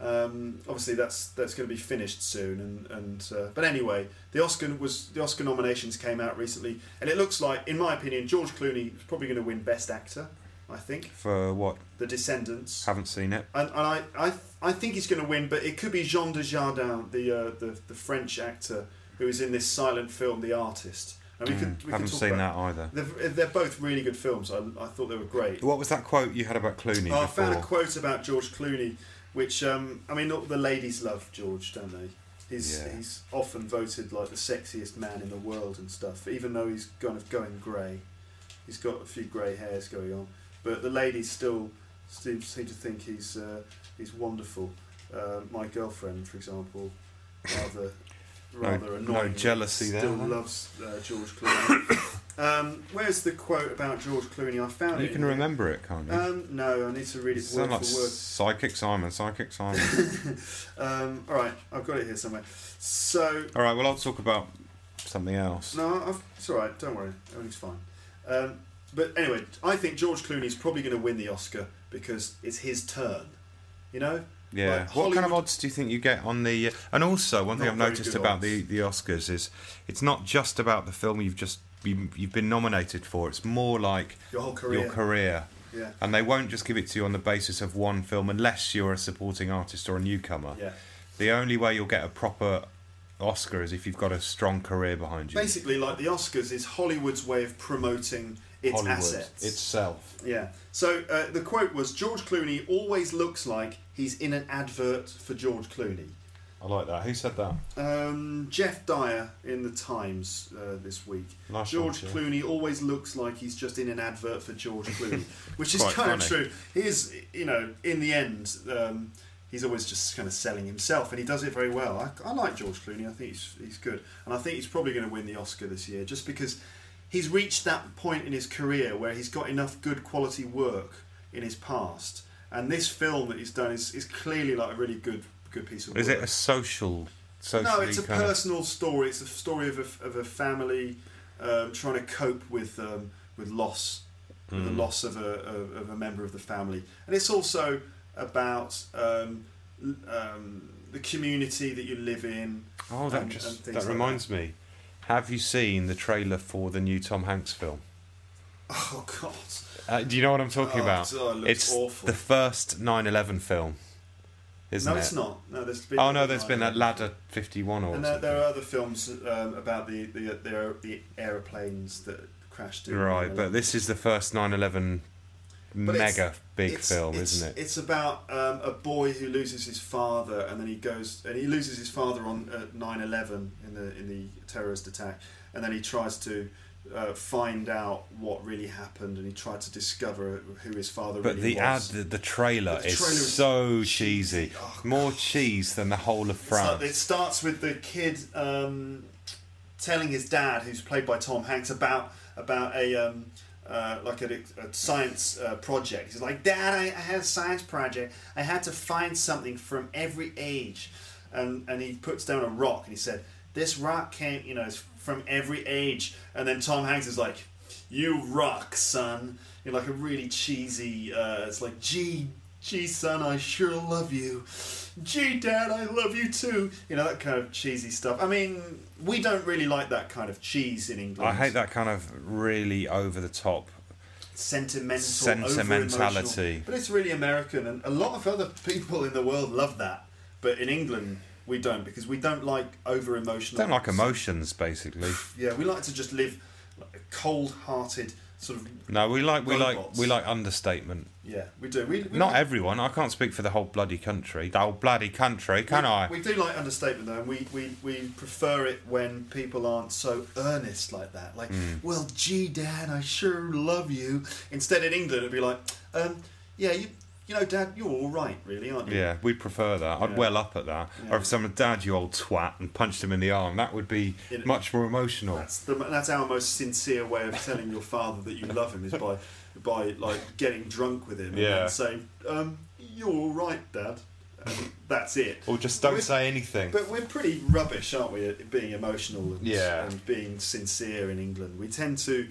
um, obviously that's that's going to be finished soon. And and uh, but anyway, the Oscar was the Oscar nominations came out recently, and it looks like, in my opinion, George Clooney is probably going to win Best Actor. I think For what? The Descendants. Haven't seen it. And, and I, I, I think he's going to win, but it could be Jean Dujardin, the, uh, the the French actor who is in this silent film, The Artist. And we Mm, could, we haven't could seen about, that either. They're, they're both really good films. I, I thought they were great. What was that quote you had about Clooney Oh, I found a quote about George Clooney, which um, I mean, the ladies love George, don't they? He's Yeah. he's often voted like the sexiest man in the world and stuff, even though he's kind of going grey. He's got a few grey hairs going on, but the ladies still seem, seem to think he's uh, he's wonderful. Uh, my girlfriend, for example, rather rather no annoying. jealousy there, Still loves uh, George Clooney. Um, where's the quote about George Clooney? I found it. you can remember it, can't you? Um, no, I need to read it sound word like for word. Psychic Simon, Psychic Simon. <laughs> Um, all right, I've got it here somewhere. So All right, well, I'll talk about something else. no, I've, it's all right. Don't worry, everything's fine. Um, but anyway, I think George Clooney's probably going to win the Oscar because it's his turn. You know? Yeah. Like, what kind of odds do you think you get on the? Uh, and also, one thing I've noticed about odds. the the Oscars is it's not just about the film you've just you, you've been nominated for. It's more like Your whole career. your career. Yeah. And they won't just give it to you on the basis of one film unless you're a supporting artist or a newcomer. Yeah. The only way you'll get a proper Oscar is if you've got a strong career behind you. Basically, like the Oscars is Hollywood's way of promoting its Hollywood assets. itself. Yeah. So uh, the quote was George Clooney always looks like he's in an advert for George Clooney. I like that. Who said that? Um, Jeff Dyer in the Times uh, this week. Nice George one, Clooney always looks like he's just in an advert for George Clooney, <laughs> which is kind of true. He is, you know, in the end, um, he's always just kind of selling himself, and he does it very well. I, I like George Clooney. I think he's he's good, and I think he's probably going to win the Oscar this year, just because he's reached that point in his career where he's got enough good quality work in his past, and this film that he's done is, is clearly like a really good good piece of work. Is it a social? No, it's a kind of- personal story. It's a story of a, of a family um, trying to cope with um, with loss, with the Mm. loss of a of, a member of the family, and it's also about um, um, the community that you live in. Oh, that and- just and that like reminds me. Have you seen the trailer for the new Tom Hanks film? Oh God! Uh, do you know what I'm talking Oh, about? it it's awful. the first 9/11 film, isn't no, it? it's not. No, there's been. Oh no, there's been that. Ladder 51 or And there, there are other films um, about the the the, the aeroplanes that crashed. In Right, but this is the first 9/11 But it's- mega big it's, film, it's- isn't it? It's about um, a boy who loses his father, and then he goes and he loses his father on uh, 9/11 in the in the terrorist attack, and then he tries to uh, find out what really happened, and he tried to discover who his father But really the ad, was. the, the trailer the is trailer is so cheesy. cheesy. Oh, More cheese than the whole of It's like- France. it starts with the kid um, telling his dad, who's played by Tom Hanks, about about a um, uh, like a, a science uh, project. He's like, Dad, I, I had a science project. I had to find something from every age, and and he puts down a rock and he said, "This rock came, you know, is from every age." And then Tom Hanks is like, "You rock, son." In like a really cheesy. Uh, it's like, "Gee, gee, son, I sure love you." Gee, Dad, I love you too. You know that kind of cheesy stuff. I mean, we don't really like that kind of cheese in England. I hate that kind of really over the top. sentimental, Sentimentality. But it's really American, and a lot of other people in the world love that. But in England, we don't because we don't like over emotional. Don't like emotions, basically. Yeah, we like to just live like a cold-hearted sort of. No, we like we like we like understatement. Yeah, we do. We, we Not like, everyone. I can't speak for the whole bloody country. The whole bloody country, can we, I? We do like understatement though, and we, we, we prefer it when people aren't so earnest like that. Like, Hmm. well, gee, Dad, I sure love you. Instead, in England, it'd be like, um, yeah, you, you know, Dad, you're all right, really, aren't you? Yeah, we'd prefer that. I'd Yeah. well up at that. Yeah. Or if someone, Dad, you old twat, and punched him in the arm, that would be much more emotional. That's the that's our most sincere way of telling your father that you love him is by by like getting drunk with him and Yeah. then saying, um, "You're all right, Dad." And that's it. Or just don't We're- say anything. But we're pretty rubbish, aren't we, at being emotional and, Yeah. and being sincere in England. We tend to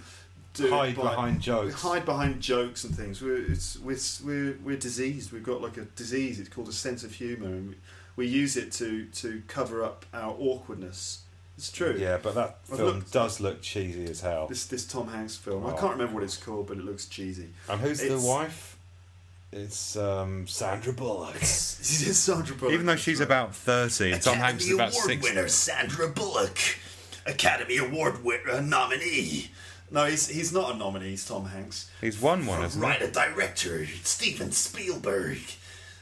do Hide by- behind jokes. hide behind jokes and things. We're it's we're, we're we're diseased. We've got like a disease. It's called a sense of humour, and we, we use it to to cover up our awkwardness. It's true. Yeah, but that I've film looked- does look cheesy as hell. This this Tom Hanks film. I Oh. can't remember what it's called, but it looks cheesy. And who's the wife? It's um, Sandra Bullock. <laughs> It's Sandra Bullock. Even though she's Right. about 30, and Tom Hanks is about 60. Sandra Bullock, Academy Award winner nominee. No, he's he's not a nominee. He's Tom Hanks. He's won one, he? Writer director Steven Spielberg.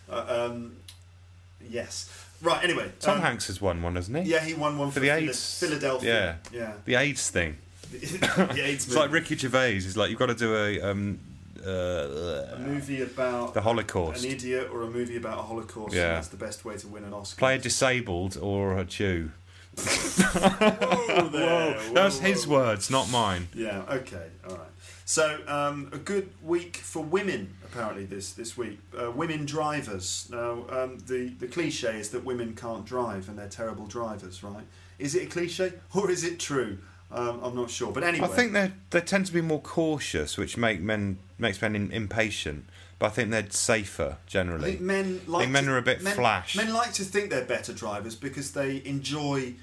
Uh, um, yes. Right. Anyway, Tom um, Hanks has won one, hasn't he? Yeah, he won one for, For the Phila- AIDS. Philadelphia. Yeah. Yeah. The AIDS thing. <laughs> The AIDS It's like. Ricky Gervais. He's like, you've got to do a. Um, a uh, movie about the Holocaust. an idiot or a movie about a Holocaust. Yeah. that's the best way to win an Oscar. Play a disabled or a Jew. Whoa there, <laughs> whoa, That's his whoa. words, not mine. Yeah. Okay. All right. So um, a good week for women apparently this this week. Uh, women drivers. Now um, the the cliche is that women can't drive and they're terrible drivers, right? Is it a cliche or is it true? Um, I'm not sure. But anyway, I think they they tend to be more cautious, which make men makes men in, impatient. But I think they're safer I generally. think men like think men to- are a bit men, flash. Men like to think they're better drivers because they enjoy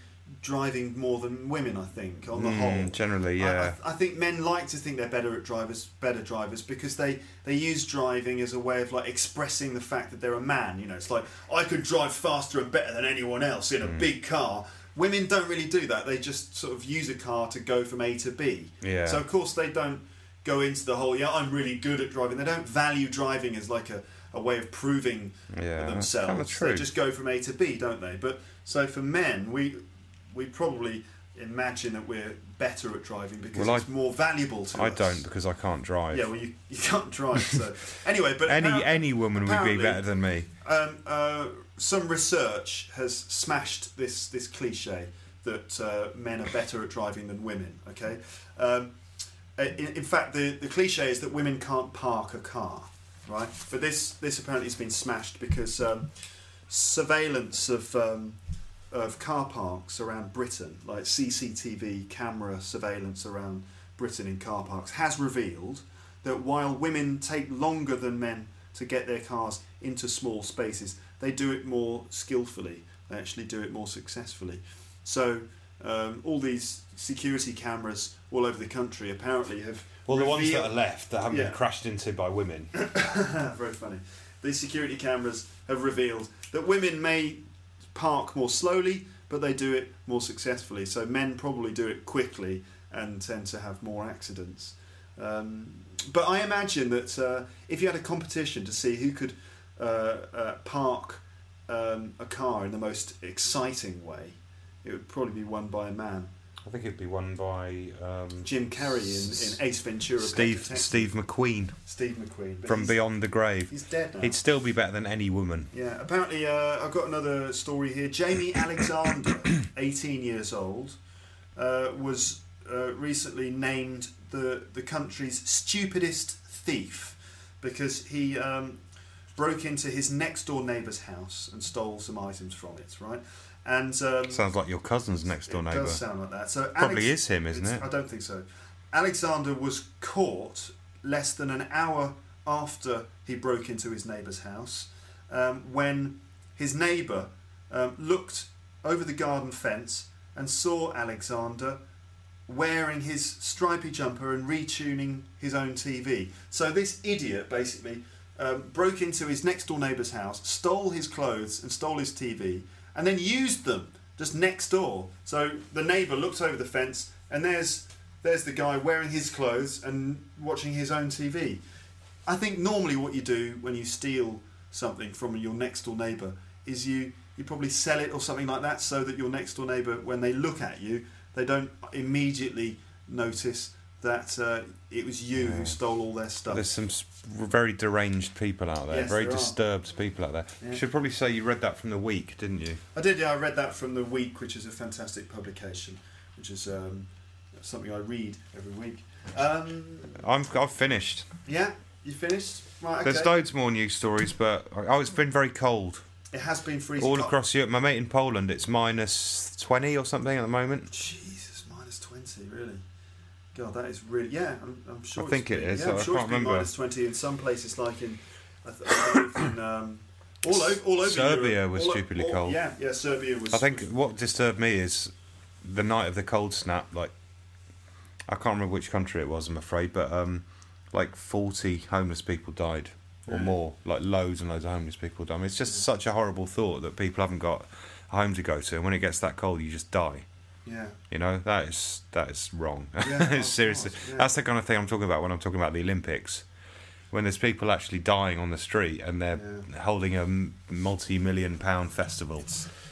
driving more than women. I think on the Mm, whole, generally, I- yeah. I, I think men like to think they're better at drivers, better drivers because they they use driving as a way of like expressing the fact that they're a man. You know, it's like I could drive faster and better than anyone else in a Mm. big car. Women don't really do that. They just sort of use a car to go from A to B. Yeah. So of course they don't go into the whole yeah I'm really good at driving. They don't value driving as like a, a way of proving Yeah, themselves. true. They just go from A to B, don't they? But so for men, we we probably imagine that we're better at driving because Well, it's I- more valuable to I us. I don't because I can't drive. Yeah, well, you, <laughs> you can't drive. So <laughs> anyway, but any any woman would be better than me. Um, uh, some research has smashed this this cliche that uh, men are better at driving than women. Okay, um, in, in fact, the, the cliche is that women can't park a car, right? But this this apparently has been smashed because um, surveillance of um, of car parks around Britain, like CCTV camera surveillance around Britain in car parks, has revealed that while women take longer than men to get their cars into small spaces, they do it more skillfully. They actually do it more successfully. So um, all these security cameras all over the country apparently have Well, the ones that are left that haven't Yeah. been crashed into by women. <laughs> Very funny. These security cameras have revealed that women may park more slowly, but they do it more successfully. So men probably do it quickly and tend to have more accidents. Um, but I imagine that uh, if you had a competition to see who could uh, uh, park um, a car in the most exciting way, it would probably be won by a man. I think it'd be won by um, Jim Carrey in, in Ace Ventura. Steve. Steve McQueen Steve McQueen. from Beyond the Grave. He's dead now. He'd still be better than any woman. Yeah, apparently uh, I've got another story here. Jamie <coughs> Alexander, 18 years old, uh, was uh, recently named the the country's stupidest thief because he um, broke into his next door neighbour's house and stole some items from it. Right, and um, Sounds like your cousin's next door neighbour. does sound like that. So Probably is him, isn't it? I don't think so. Alexander was caught less than an hour after he broke into his neighbour's house um, when his neighbour um, looked over the garden fence and saw Alexander wearing his stripy jumper and retuning his own TV. So this idiot basically um, broke into his next door neighbour's house, stole his clothes and stole his TV, and then used them just next door. So the neighbour looks over the fence and there's there's the guy wearing his clothes and watching his own TV. I think normally what you do when you steal something from your next door neighbour is you you probably sell it or something like that so that your next door neighbour when they look at you they don't immediately notice that uh, it was you who stole all their stuff. There's some very deranged people out there, Yes, very there disturbed people out there. Yeah. You should probably say you read that from the week, didn't you? I did, yeah. I read that from the Week, which is a fantastic publication, which is um, something I read every week. Um, I'm, I've finished. yeah, you finished? Right, okay. There's loads more news stories, but oh, it's been very cold it has been freezing. all cold. across Europe. My mate in Poland, it's minus 20 or something at the moment. Jesus, minus 20, really? God, that is really. Yeah, I'm, I'm sure I it's think it is, Yeah, I'm I sure it's can't been remember. minus 20 in some places, like in. I th- I believe in um, all, over, all over Serbia Europe. was All o- stupidly all- cold. Yeah, yeah, Serbia was. I think what disturbed me is the night of the cold snap. Like, I can't remember which country it was. I'm afraid, but um, like 40 homeless people died or Yeah. more. Like loads and loads of homeless people died. I mean, it's just such a horrible thought that people haven't got a home to go to, and when it gets that cold, you just die. Yeah. You know that is that is wrong. Yeah, <laughs> seriously course, yeah. that's the kind of thing I'm talking about when I'm talking about the Olympics. When there's people actually dying on the street and they're holding a multi-million pound festival.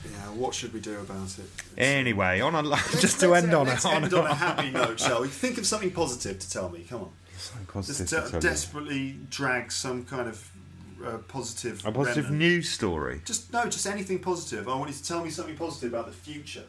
Yeah, what should we do about it? Anyway, on a <laughs> just to end on a, on end on a <laughs> happy note, shall we? Think of something positive to tell me. Come on. Something positive Just to de- tell you. desperately drag some kind of uh, positive. a positive remnant. news story. Just no, just anything positive. I want you to tell me something positive about the future.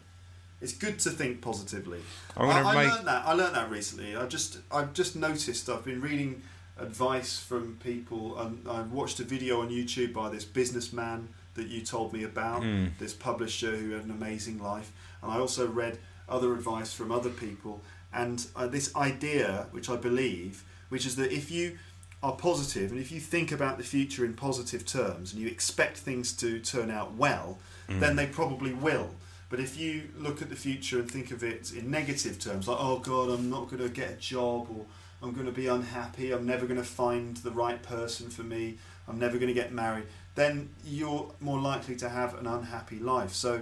It's good to think positively. I'm I, I make- learned that. I learned that recently. I just I've just noticed. I've been reading advice from people, and I watched a video on YouTube by this businessman that you told me about. Hmm. This publisher who had an amazing life, and I also read other advice from other people. And uh, this idea, which I believe, which is that if you are positive and if you think about the future in positive terms and you expect things to turn out well, then they probably will. But if you look at the future and think of it in negative terms, like, oh God, I'm not going to get a job, or I'm going to be unhappy, I'm never going to find the right person for me, I'm never going to get married, then you're more likely to have an unhappy life. So,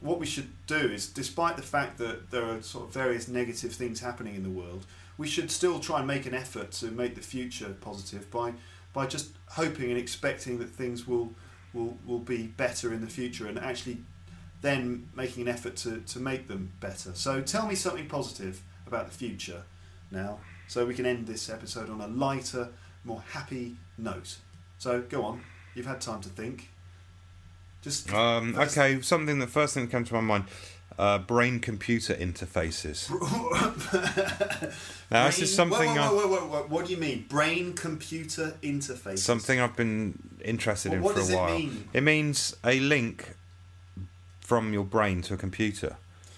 what we should do is, despite the fact that there are sort of various negative things happening in the world, we should still try and make an effort to make the future positive by by just hoping and expecting that things will will, will be better in the future and actually then making an effort to, to make them better. So tell me something positive about the future now so we can end this episode on a lighter, more happy note. So go on, you've had time to think. Just Um, first- okay, something the first thing that came to my mind: uh, brain-computer interfaces. <laughs> Now, this is something Whoa, whoa, whoa, whoa, whoa, What do you mean? Brain computer interface. something I've been interested Well, in for a does it while. mean? It means a link from your brain to a computer.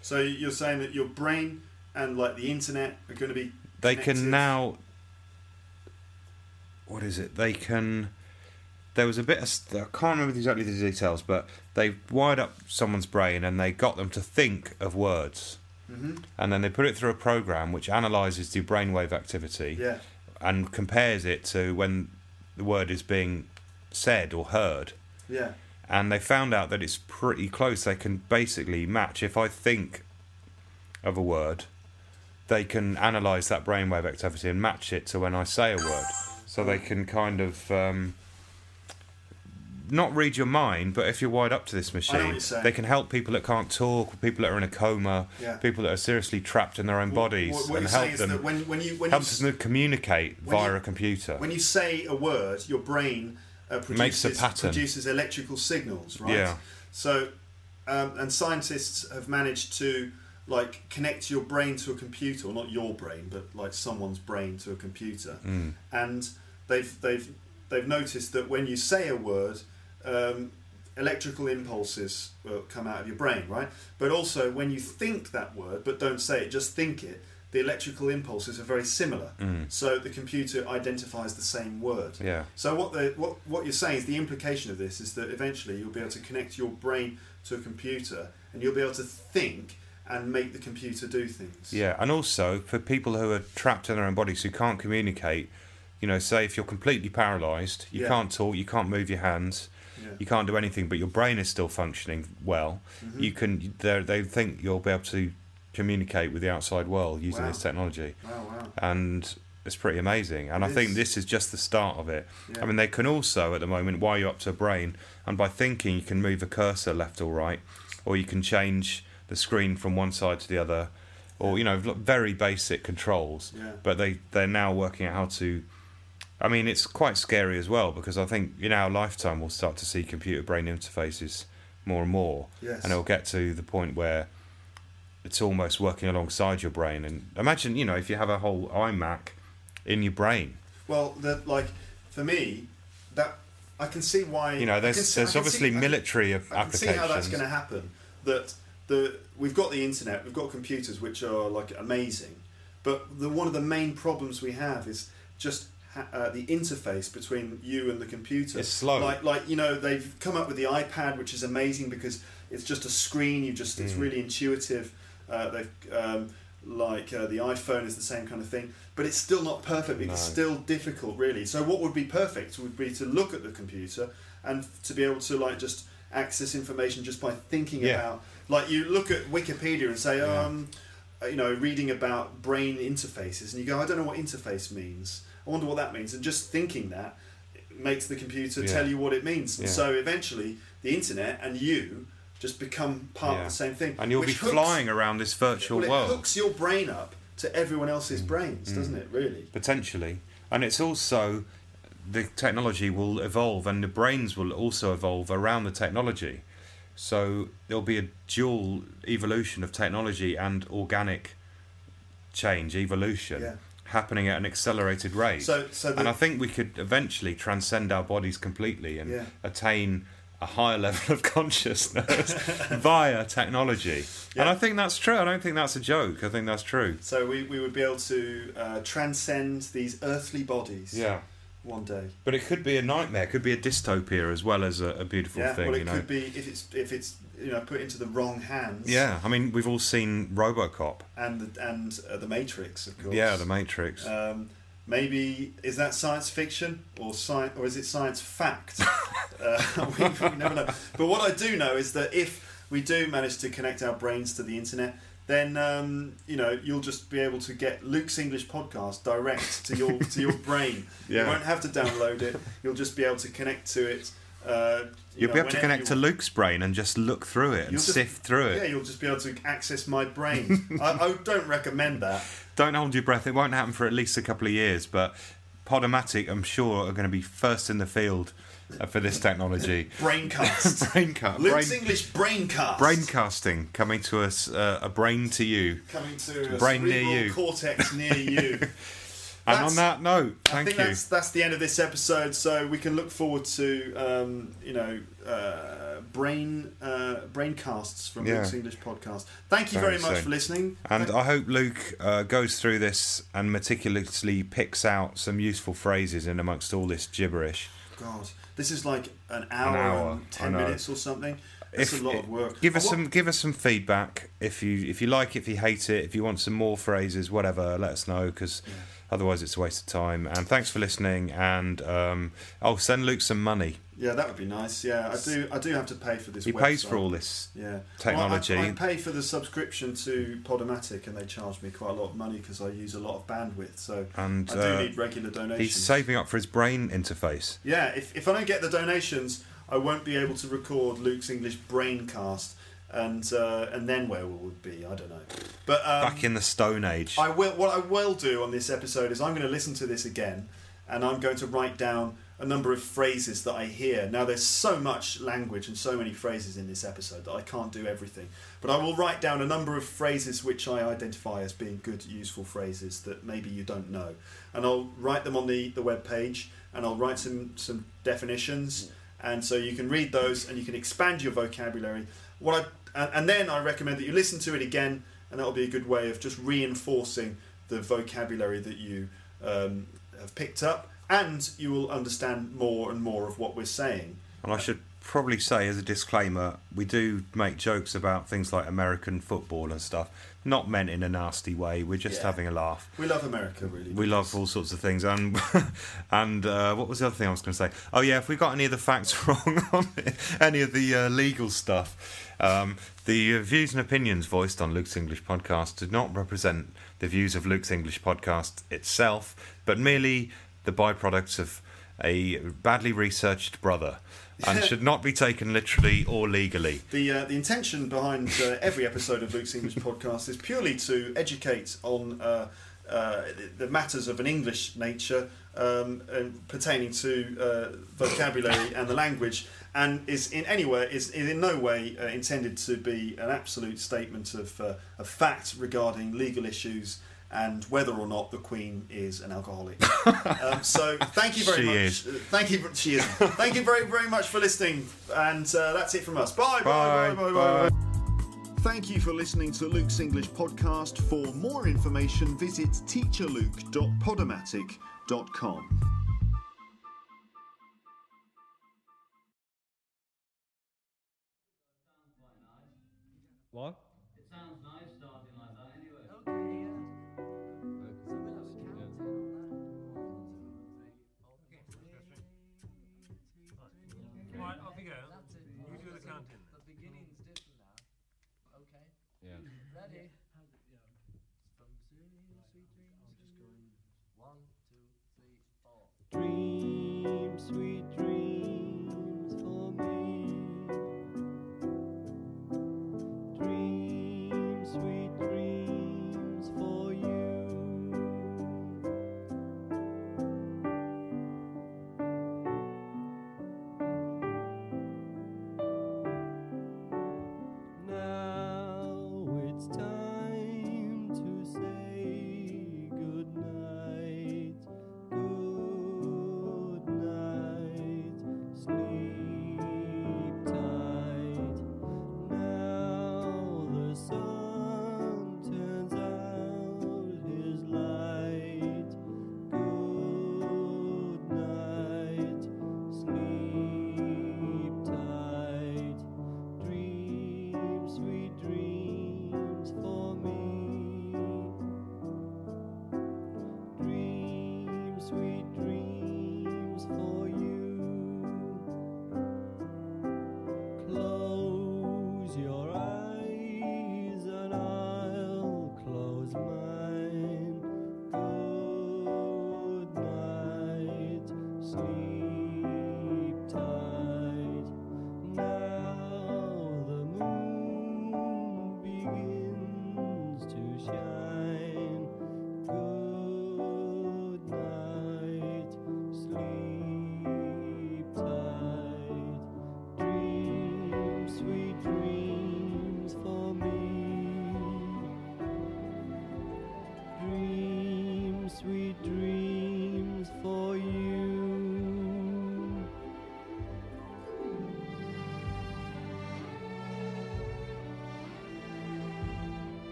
So you're saying that your brain and like the internet are going to be. They connected? can now. What is it? They can. There was a bit of. I can't remember exactly the details, but they wired up someone's brain and they got them to think of words. Mm-hmm. And then they put it through a program which analyzes the brainwave activity Yeah. and compares it to when the word is being said or heard. Yeah. And they found out that it's pretty close. They can basically match. If I think of a word, they can analyze that brainwave activity and match it to when I say a word. So they can kind of um, not read your mind, but if you're wired up to this machine, they can help people that can't talk, people that are in a coma, Yeah. people that are seriously trapped in their own bodies, What, what and help them when, when you when help you, them communicate via you- a computer. when you say a word, your brain uh, produces, Makes a pattern. produces electrical signals, right? Yeah. So, um, and scientists have managed to like connect your brain to a computer, or not your brain, but like someone's brain to a computer, Mm. and they've they've they've noticed that when you say a word, um, electrical impulses will come out of your brain, right? But also when you think that word, but don't say it, just think it. The electrical impulses are very similar, so the computer identifies the same word. Yeah. So what the what what you're saying is the implication of this is that eventually you'll be able to connect your brain to a computer and you'll be able to think and make the computer do things. Yeah, and also for people who are trapped in their own bodies who can't communicate, you know, say if you're completely paralysed, you Yeah. can't talk, you can't move your hands, Yeah. you can't do anything, but your brain is still functioning well. Mm-hmm. You can. They think you'll be able to communicate with the outside world using Wow. this technology, Wow, wow. and it's pretty amazing. And It I think is. this is just the start of it. Yeah. I mean, they can also at the moment wire you up to a brain, and by thinking you can move a cursor left or right, or you can change the screen from one side to the other, or you know, very basic controls. Yeah. But they they're now working out how to. I mean, it's quite scary as well because I think in our lifetime we'll start to see computer brain interfaces more and more, Yes. and it'll get to the point where it's almost working alongside your brain. And imagine, you know, if you have a whole iMac in your brain. Well, the, like for me, that I can see why. You know, there's see- there's obviously see- I can- military I can see applications. how that's going to happen. That the we've got the internet, we've got computers which are like amazing, but the one of the main problems we have is just ha- uh, the interface between you and the computer. It's slow. Like like you know they've come up with the iPad, which is amazing because it's just a screen. You just Mm. it's really intuitive. Uh, um, like uh, the iPhone is the same kind of thing, but it's still not perfect. It's No. still difficult, really. So what would be perfect would be to look at the computer and to be able to like just access information just by thinking Yeah. about. Like you look at Wikipedia and say, Yeah. um, uh, you know, reading about brain interfaces, and you go, I don't know what interface means. I wonder what that means. And just thinking that makes the computer Yeah. tell you what it means. And so eventually, the internet and you just become part Yeah. of the same thing. and you'll be hooks- flying around this virtual well, it world. hooks your brain up to everyone Mm. else's brains, doesn't it? Really? potentially and it's also the technology will evolve and the brains will also evolve around the technology so there'll be a dual evolution of technology and organic change evolution Yeah. happening at an accelerated rate So, so and i think we could eventually transcend our bodies completely and Yeah. attain a higher <laughs> level of consciousness via technology and i think that's true i don't think that's a joke i think that's true so we, we would be able to uh, transcend these earthly bodies yeah one day. But it could be a nightmare. It could be a dystopia as well as a, a beautiful Yeah. thing. well, it you know. could be if it's if it's you know put into the wrong hands. Yeah, I mean we've all seen RoboCop. And the, and uh, the Matrix, of course. Yeah, The Matrix. Um, maybe is that science fiction or science or is it science fact? <laughs> uh, <laughs> we, we never know. But what I do know is that if we do manage to connect our brains to the internet, then um, you know you'll just be able to get Luke's English podcast direct to your to your <laughs> brain. Yeah. You won't have to download it. You'll just be able to connect to it. Uh, you You'll know, be able to connect to. Luke's brain and just look through it and just- sift through it. Yeah, you'll just be able to access my brain. I, I don't recommend that. Don't hold your breath. It won't happen for at least a couple of years, but Podomatic, I'm sure, are going to be first in the field uh, for this technology. <laughs> Braincast. <laughs> Brainca- Luke's brain, English Braincast. braincasting coming to us, uh, a brain to you. coming to a Brain near you. cortex near you. <laughs> And on that note, I thank think you. that's that's the end of this episode. So we can look forward to um, you know uh, brain uh, braincasts from Yeah. Luke's English podcast. Thank you Very much for listening. And Thank- I hope Luke uh, goes through this and meticulously picks out some useful phrases in amongst all this gibberish. God, this is like an hour, hour, and ten minutes or something. It's a lot of work. Give us I some give us some feedback if you if you like it, if you hate it, if you want some more phrases, whatever. Let us know because otherwise it's a waste of time. And thanks for listening. And um, I'll send Luke some money. Yeah, that would be nice. Yeah, I do. I do have to pay for this. He pays for all this. Yeah, technology. Well, I, I pay for the subscription to Podomatic, and they charge me quite a lot of money because I use a lot of bandwidth. So And I do uh, need regular donations. he's saving up for his brain interface. Yeah, if, if I don't get the donations, I won't be able to record Luke's English Braincast, and uh, and then where will we be? I don't know. But um, Back in the Stone Age. I will. What I will do on this episode is I'm going to listen to this again, and I'm going to write down a number of phrases that I hear. Now, there's so much language and so many phrases in this episode that I can't do everything. But I will write down a number of phrases which I identify as being good, useful phrases that maybe you don't know. And I'll write them on the, the web page and I'll write some, some definitions. And so you can read those and you can expand your vocabulary. What I, and, and then I recommend that you listen to it again, and that'll be a good way of just reinforcing the vocabulary that you um, have picked up and you will understand more and more of what we're saying. And I should probably say, as a disclaimer, we do make jokes about things like American football and stuff, not meant in a nasty way. We're just Yeah. having a laugh. We love America, really. We love all sorts of things, and <laughs> and uh, what was the other thing I was going to say? Oh yeah, if we got any of the facts <laughs> wrong on it, any of the uh, legal stuff, um, the views and opinions voiced on Luke's English podcast do not represent the views of Luke's English podcast itself, but merely the byproducts of a badly researched brother, and should not be taken literally or legally. The uh, the intention behind uh, every episode of Luke's English podcast is purely to educate on uh, uh, the matters of an English nature um, pertaining to uh, vocabulary and the language, and is in any way is, is in no way uh, intended to be an absolute statement of uh, of fact regarding legal issues. And whether or not the Queen is an alcoholic. <laughs> um, so thank you very She much. is. Uh, Thank you. She is. thank you very very much for listening. And uh, that's it from us. Bye. Bye. Bye. Bye. Bye. bye. Thank you for listening to Luke's English podcast. For more information, visit teacherluke.podomatic.com.